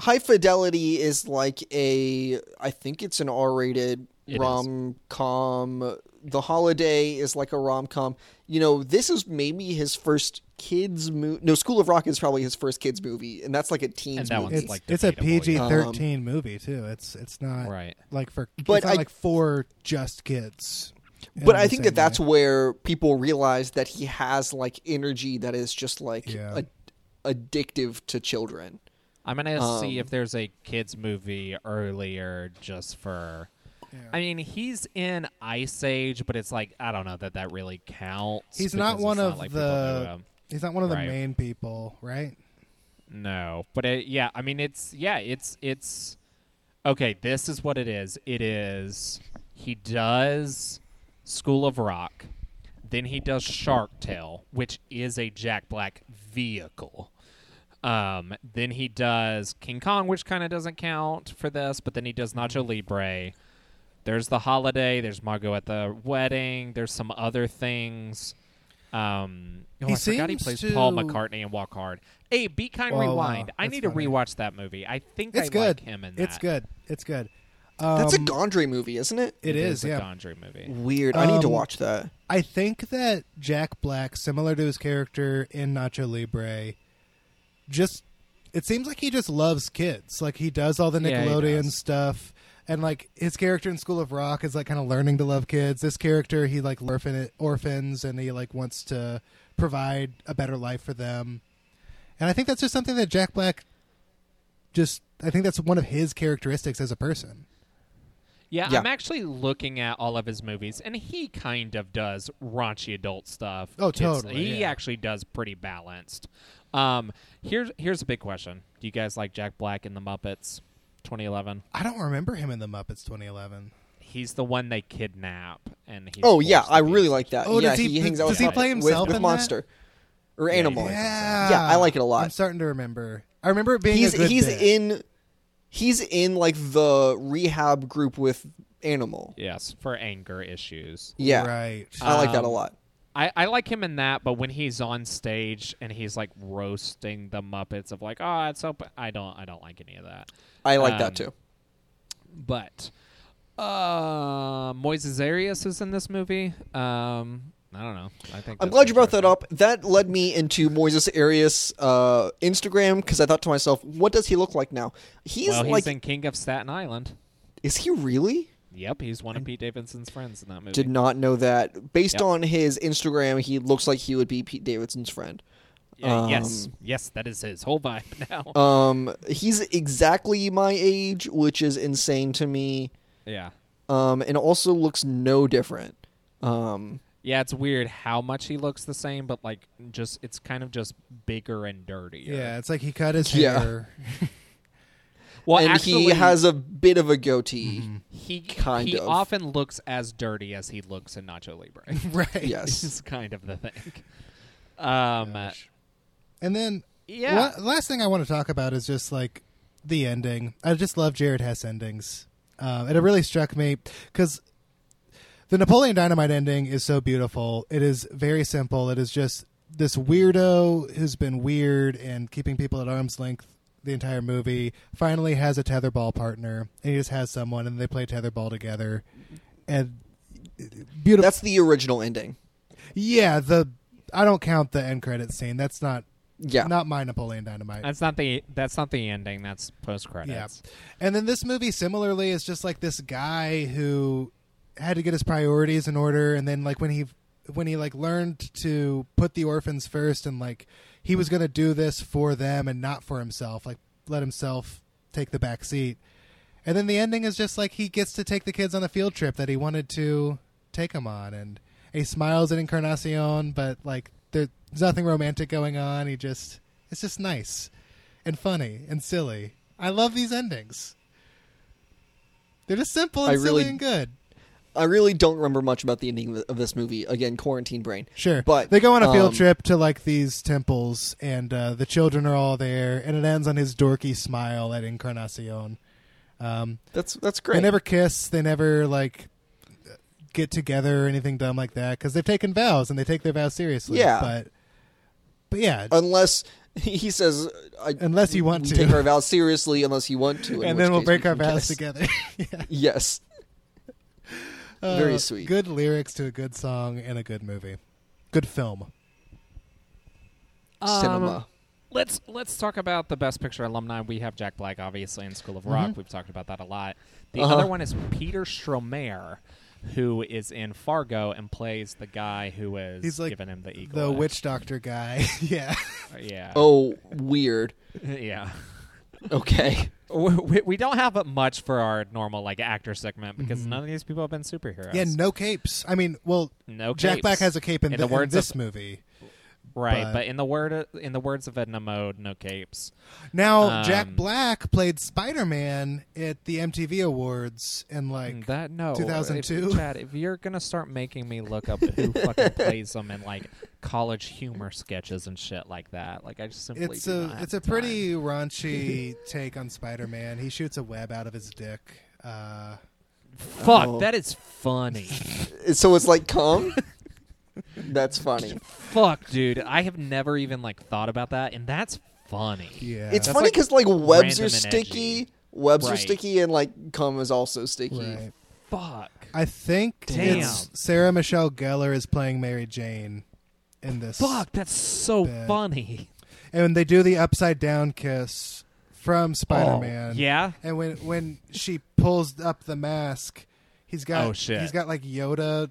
High Fidelity is like a I think it's an R-rated It is. rom com. The Holiday is like a rom com. You know, this is maybe his first kids movie. No, School of Rock is probably his first kids movie, and that's like a teens And that movie. one's It's like it's a PG yeah. thirteen um, movie too. It's it's not right like for But it's not I- like for just kids. In but I think same that that's where people realize that he has like energy that is just like Yeah. a, addictive to children. i'm gonna see Um, if there's a kids movie earlier just for Yeah. I mean, he's in Ice Age, but it's like I don't know that that really counts. He's not one it's of like the- he's not one of the main people, right? No, but it, yeah, I mean, it's yeah, it's it's okay. This is what it is. It is he does School of Rock, then he does Shark Tale, which is a Jack Black vehicle. Um, then he does King Kong, which kind of doesn't count for this, but then he does Nacho Libre. There's the holiday. There's Margot at the wedding. There's some other things. Um, oh, He I forgot he plays Paul McCartney in Walk Hard. Hey, Be Kind wow. Rewind. I need to rewatch that movie. I think It's I good. like him in that. It's good. It's good. That's a Um, Gondry movie, isn't it? It is, a yeah. Gondry movie. Weird. I need to Um, watch that. I think that Jack Black, similar to his character in Nacho Libre, just it seems like he just loves kids. Like he does all the Yeah, he Nickelodeon does. stuff. And like his character in School of Rock is like kind of learning to love kids. This character he like orphan orphans and he like wants to provide a better life for them. And I think that's just something that Jack Black just I think that's one of his characteristics as a person. Yeah, Yeah. I'm actually looking at all of his movies, and he kind of does raunchy adult stuff. Oh, Kids- totally, He yeah. actually does pretty balanced. Um, here's here's a big question: Do you guys like Jack Black in the Muppets, 2011? I don't remember him in the Muppets 2011. he's the one they kidnap, and he's Oh yeah, I really like that. Oh, yeah, does he- he hangs out does with he play himself with in that? monster or Yeah, animal. plays Yeah, Yeah, I like it a lot. I'm starting to remember. I remember it being he's a good he's bit. in he's in like the rehab group with animal. Yes, for anger issues. Yeah, right. I like that a Um, lot. I, I like him in that, but when he's on stage and he's like roasting the Muppets of like, oh, it's so, p-" I don't, I don't like any of that. I like um, that too. But uh, Moises Arias is in this movie. Um, I don't know. I think I'm glad you brought that up. That led me into Moises Arias' uh, Instagram because I thought to myself, what does he look like now? He's well, he's like, in King of Staten Island. is he really? Yep, he's one of Pete Davidson's friends in that movie. Did not know that. Based Yep. on his Instagram, he looks like he would be Pete Davidson's friend. Yeah, yes, um, yes, that is his whole vibe now. Um, he's exactly my age, which is insane to me. yeah, Um, and also looks no different. Um, yeah, it's weird how much he looks the same, but like, just it's kind of just bigger and dirtier. yeah, it's like he cut his Yeah. hair. well, and actually, he has a bit of a goatee. Mm-hmm. he kind of he of. often looks as dirty as he looks in Nacho Libre. right. Yes. is kind of the thing. Um, And then yeah, One- last thing I want to talk about is just like the ending. I just love Jared Hess endings, um, and it really struck me because the Napoleon Dynamite ending is so beautiful. It is very simple. It is just this weirdo who's been weird and keeping people at arm's length the entire movie finally has a tetherball partner, and he just has someone, and they play tetherball together, and beautiful. That's the original ending. yeah, the I don't count the end credits scene. That's not Yeah. not my Napoleon Dynamite. that's not the that's not the ending. That's post credits. yeah. And then this movie similarly is just like this guy who had to get his priorities in order and then like when he when he like learned to put the orphans first and like he was going to do this for them and not for himself, like let himself take the back seat. And then the ending is just like he gets to take the kids on a field trip that he wanted to take them on and he smiles at Encarnacion but like there's nothing romantic going on. He just it's just nice and funny and silly. I love these endings. They're just simple and I silly really- and good. I really don't remember much about the ending of this movie. Again, quarantine brain. Sure, But, they go on a field um, trip to like these temples, and uh, the children are all there, and it ends on his dorky smile at Encarnacion. Um, That's that's great. they never kiss. They never like get together or anything dumb like that because they've taken vows and they take their vows seriously. Yeah. but but yeah, unless he says, I, Unless you want to. take our vows seriously, unless you want to, and then we'll break we our vows together. yeah. Yes, Very Uh, sweet. Good lyrics to a good song and a good movie. Good film. Um, cinema. Let's let's talk about the best picture alumni. We have Jack Black, obviously, in School of Rock. We've talked about that a lot. The Uh-huh. other one is Peter Stormare, who is in Fargo and plays the guy who is He's like giving him the eagle. The eye. witch doctor guy. yeah. Yeah. Oh, weird. yeah. Okay. We, we- we don't have much for our normal like actor segment because none of these people have been superheroes. Mm-hmm. Yeah, no capes. I mean, well, no. Jack capes. Black has a cape in, In the, the words in this of- movie. Right, but- but, in the word in the words of Edna Mode, no capes. Now, Jack Um, Black played Spider Man at the MTV Awards in like that no 2002? If, Chad, if you're gonna start making me look up who fucking plays them in like college humor sketches and shit like that, like I just simply it's do a not have it's a time. pretty raunchy take on Spider Man. He shoots a web out of his dick. Uh, fuck. Oh. That is funny. So it's like cum. That's funny. fuck, dude. I have never even like thought about that, and that's funny. yeah, It's That's funny like because like, webs random are and sticky. edgy. Webs are Right. sticky, and like cum is also sticky. right. Fuck. I think Damn. it's Sarah Michelle Gellar is playing Mary Jane in this. Fuck. That's so Bad. funny. And they do the upside down kiss from Spider Man. Oh, yeah. And when when she pulls up the mask, he's got Oh, shit. he's got like Yoda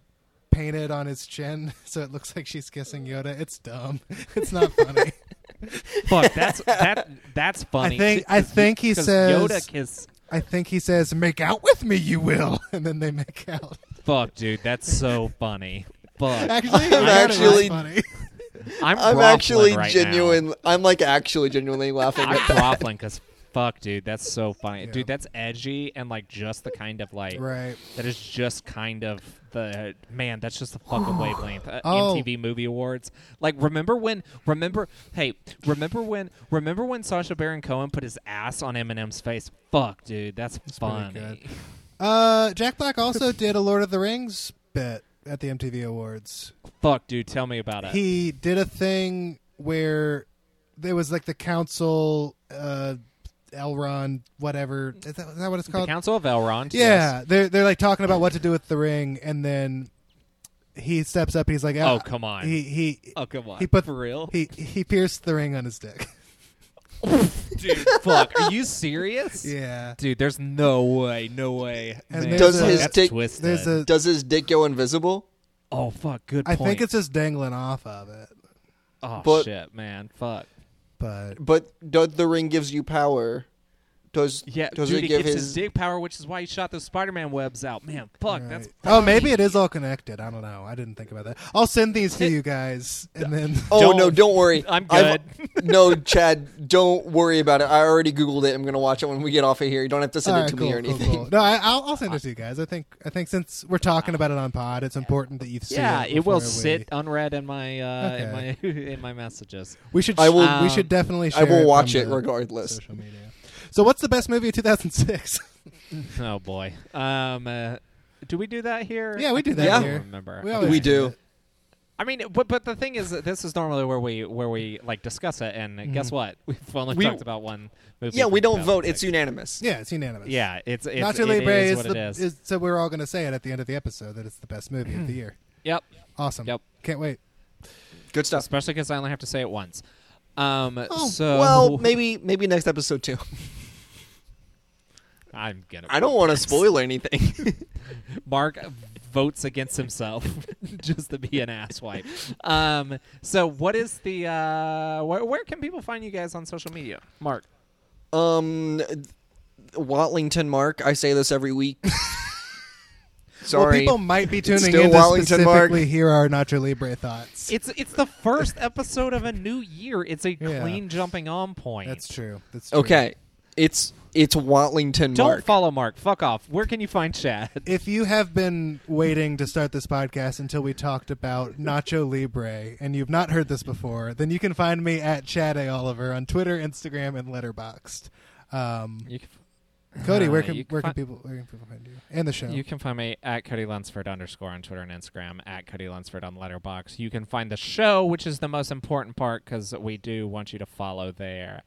painted on his chin, so it looks like she's kissing Yoda. It's dumb. It's not funny. Fuck. That's that. That's funny. I think- I 'Cause think he 'cause says- Yoda kiss. I think he says, "Make out with me, you will," and then they make out. Fuck, dude. That's so funny. Fuck. Actually, I'm I thought it was actually- funny. I'm, I'm actually right genuine. Now. I'm like actually genuinely laughing I'm at that. groveling because Fuck, dude, that's so funny, Yeah. dude. That's edgy and like just the kind of like Right. that is just kind of the man. That's just the fucking wavelength. Uh, Oh. MTV Movie Awards. Like, remember when? Remember? Hey, remember when? Remember when Sacha Baron Cohen put his ass on Eminem's face? Fuck, dude, that's, pretty funny. good. Uh, Jack Black also did a Lord of the Rings bit at the MTV Awards. Fuck, dude, tell me about it. He did a thing where there was like the council, uh, Elrond, whatever. Is that, is that what it's called? the called? Council of Elrond. Yeah, yes. they're they're like talking about what to do with the ring, and then he steps up. He's like, Oh "Ah." come on. He he oh come on. he put for real. he he pierced the ring on his dick. dude, fuck. Are you serious? yeah, Dude, there's no way, no way. And Man, Does his dick- a. Does his dick go invisible? oh fuck, good I think it's just dangling off of it, oh but- shit, man, fuck. But But the ring gives you power? Does Yeah, does dude, it it give gives his, his dick power, which is why he shot those Spider-Man webs out. Man, fuck, Right. that's oh, maybe it is all connected. I don't know. I didn't think about that. I'll send these to you guys, and then Oh Don't- no! Don't worry. I'm I've- good. no, Chad, don't worry about it. I already googled it. I'm gonna watch it when we get off of here. You don't have to send All it right, to cool, me or anything. cool. No, I, I'll, I'll send it to you guys. I think I think since we're talking about it on pod, it's important that you see it. yeah, it. it will before sit we- unread in my uh, Okay. in my in my messages. We should. I will- we Um, should definitely. I will it watch it regardless. Social media. So, what's the best movie of 2006? Oh boy. Um, uh, do we do that here? Yeah, we do that never here. Remember? We always We do. I mean, but but the thing is, that this is normally where we where we like discuss it, and guess Mhm. what? We've only We- talked about one movie. Yeah, we don't vote. It's 2006. unanimous. yeah, it's unanimous. Yeah, it's it's Nacho it Libre is is, what the, it is. so we're all going to say it at the end of the episode that it's the best movie of the year. Yep. Awesome. Yep. Can't wait. Good stuff. Especially because I only have to say it once. Um. Oh, so well, maybe maybe next episode too. I'm gonna. I don't want to spoil anything. Mark votes against himself just to be an asswipe. Um. So what is the uh? Where, where can people find you guys on social media? Mark. um, Watlington Mark. I say this every week. Well, Sorry. people might be tuning Still in to Wallington, Mark. specifically hear our Nacho Libre thoughts. It's it's the first episode of a new year. It's a Yeah. clean jumping on point. That's true. That's true. okay, it's it's Watlington Don't Mark. follow Mark. Fuck off. Where can you find Chad? If you have been waiting to start this podcast until we talked about Nacho Libre and you've not heard this before, then you can find me at Chad A. Oliver on Twitter, Instagram, and Letterboxd. Um, You can, Cody, where Uh, can you where can people where can people find you and the show? You can find me at Cody Lunsford underscore on Twitter and Instagram, at Cody Lunsford on Letterboxd. You can find the show, which is the most important part because we do want you to follow there.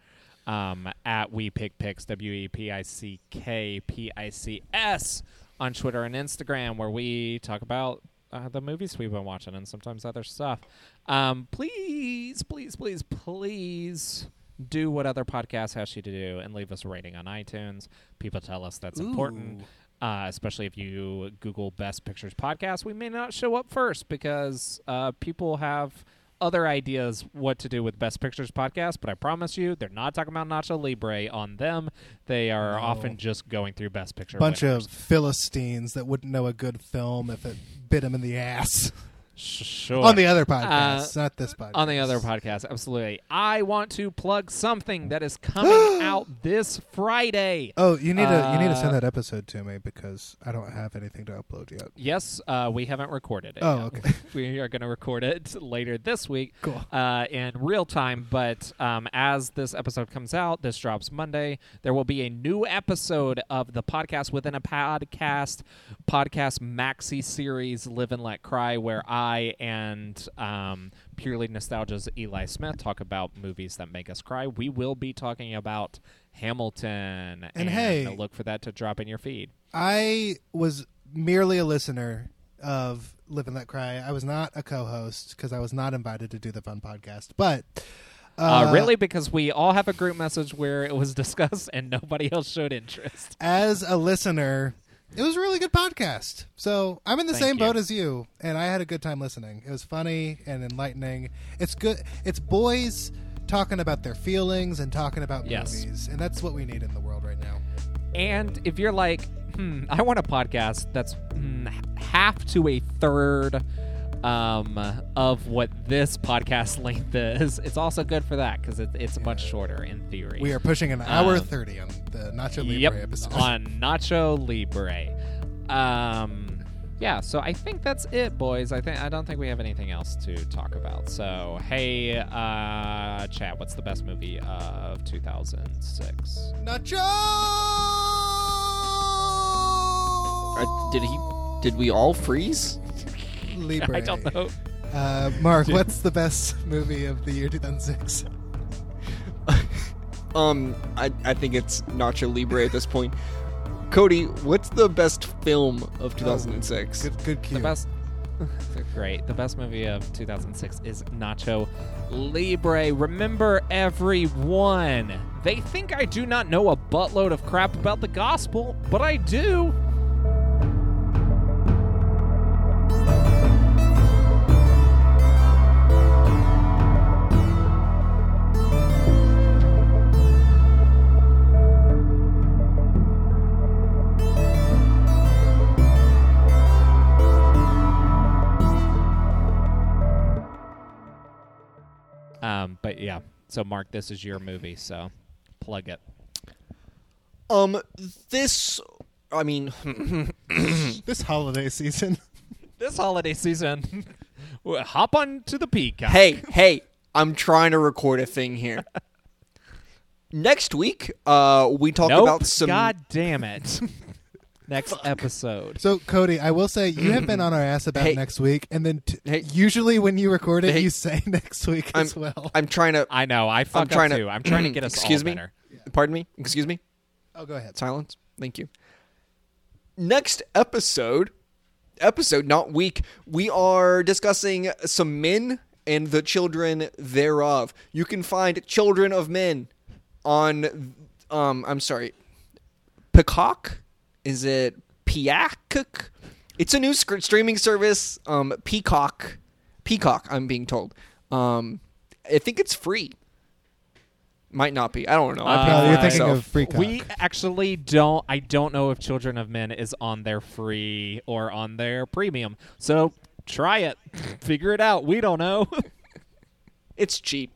Um, at We Pick Pics, W E P I C K P I C S on Twitter and Instagram, where we talk about uh, the movies we've been watching and sometimes other stuff. Um, please, please, please, please do what other podcasts ask you to do and leave us a rating on iTunes. People tell us that's important uh, especially if you Google Best Pictures podcast, we may not show up first because uh, people have other ideas what to do with Best Pictures podcast. But I promise you, they're not talking about Nacho Libre on them. They are No. often just going through Best Picture. bunch winners. of philistines that wouldn't know a good film if it bit them in the ass. Sure On the other podcast, not this podcast. on the other podcast, absolutely. I want to plug something that is coming out this Friday. Oh, you need to you need to send Uh, that episode to me because I don't have anything to upload yet. Yes, uh, we haven't recorded it. Oh, yet. okay. we are going to record it later this week. Cool. uh, in real time. But um, as this episode comes out, this drops Monday. There will be a new episode of the podcast within a podcast podcast maxi series, Live and Let Cry, where I and um, purely nostalgia's Eli Smith talk about movies that make us cry. We will be talking about Hamilton, And hey- look for that to drop in your feed. I was merely a listener of Live and Let Cry. I was not a co-host because I was not invited to do the fun podcast. But Uh, really, because we all have a group message where it was discussed and nobody else showed interest. as a listener, it was a really good podcast. So I'm in the Thank same you. boat as you, and I had a good time listening. It was funny and enlightening. It's good. It's boys talking about their feelings and talking about Yes. movies, and that's what we need in the world right now. And if you're like, hmm, I want a podcast that's hmm, half to a third um, of what this podcast length is. It's also good for that because it, it's much shorter in theory. We are pushing an hour Um, 30 on the Nacho Libre yep, episode. on Nacho Libre. Um, yeah, so I think that's it, boys. I think I don't think we have anything else to talk about. So, hey, uh, chat, what's the best movie of 2006? Nacho Uh, did he? Did we all freeze? Libre. I don't know. Uh, Mark, what's the best movie of the year 2006? Um, I, I think it's Nacho Libre at this point. Cody, what's the best film of 2006? Good, good cue. The best. Great. The best movie of 2006 is Nacho Libre. Remember, everyone, they think I do not know a buttload of crap about the gospel, but I do. So, Mark, this is your movie, so plug it. Um, this, I mean, This holiday season. This holiday season, hop on to the peacock. hey, hey, I'm trying to record a thing here. Next week, uh, we talk nope. about some. God damn it. Next episode. So, Cody, I will say you have been on our ass about Hey. next week, and then t- Hey. usually when you record it, Hey. you say next week I'm, as well. I'm trying to. I know. I fuck trying up to- too. I'm trying to get us Excuse all me? better. Pardon me. Excuse me. oh, go ahead. Silence. Thank you. Next episode, episode, not week, we are discussing some men and the children thereof. You can find Children of Men on, um, I'm sorry, Peacock? Is it Peacock? It's a new sc- streaming service, um, Peacock. Peacock, I'm being told. Um, I think it's free. Might not be. I don't know. I Uh, paid No, for you're it thinking myself. of Free Cock. We actually don't. I don't know if Children of Men is on their free or on their premium. So try it. Figure it out. We don't know. It's cheap.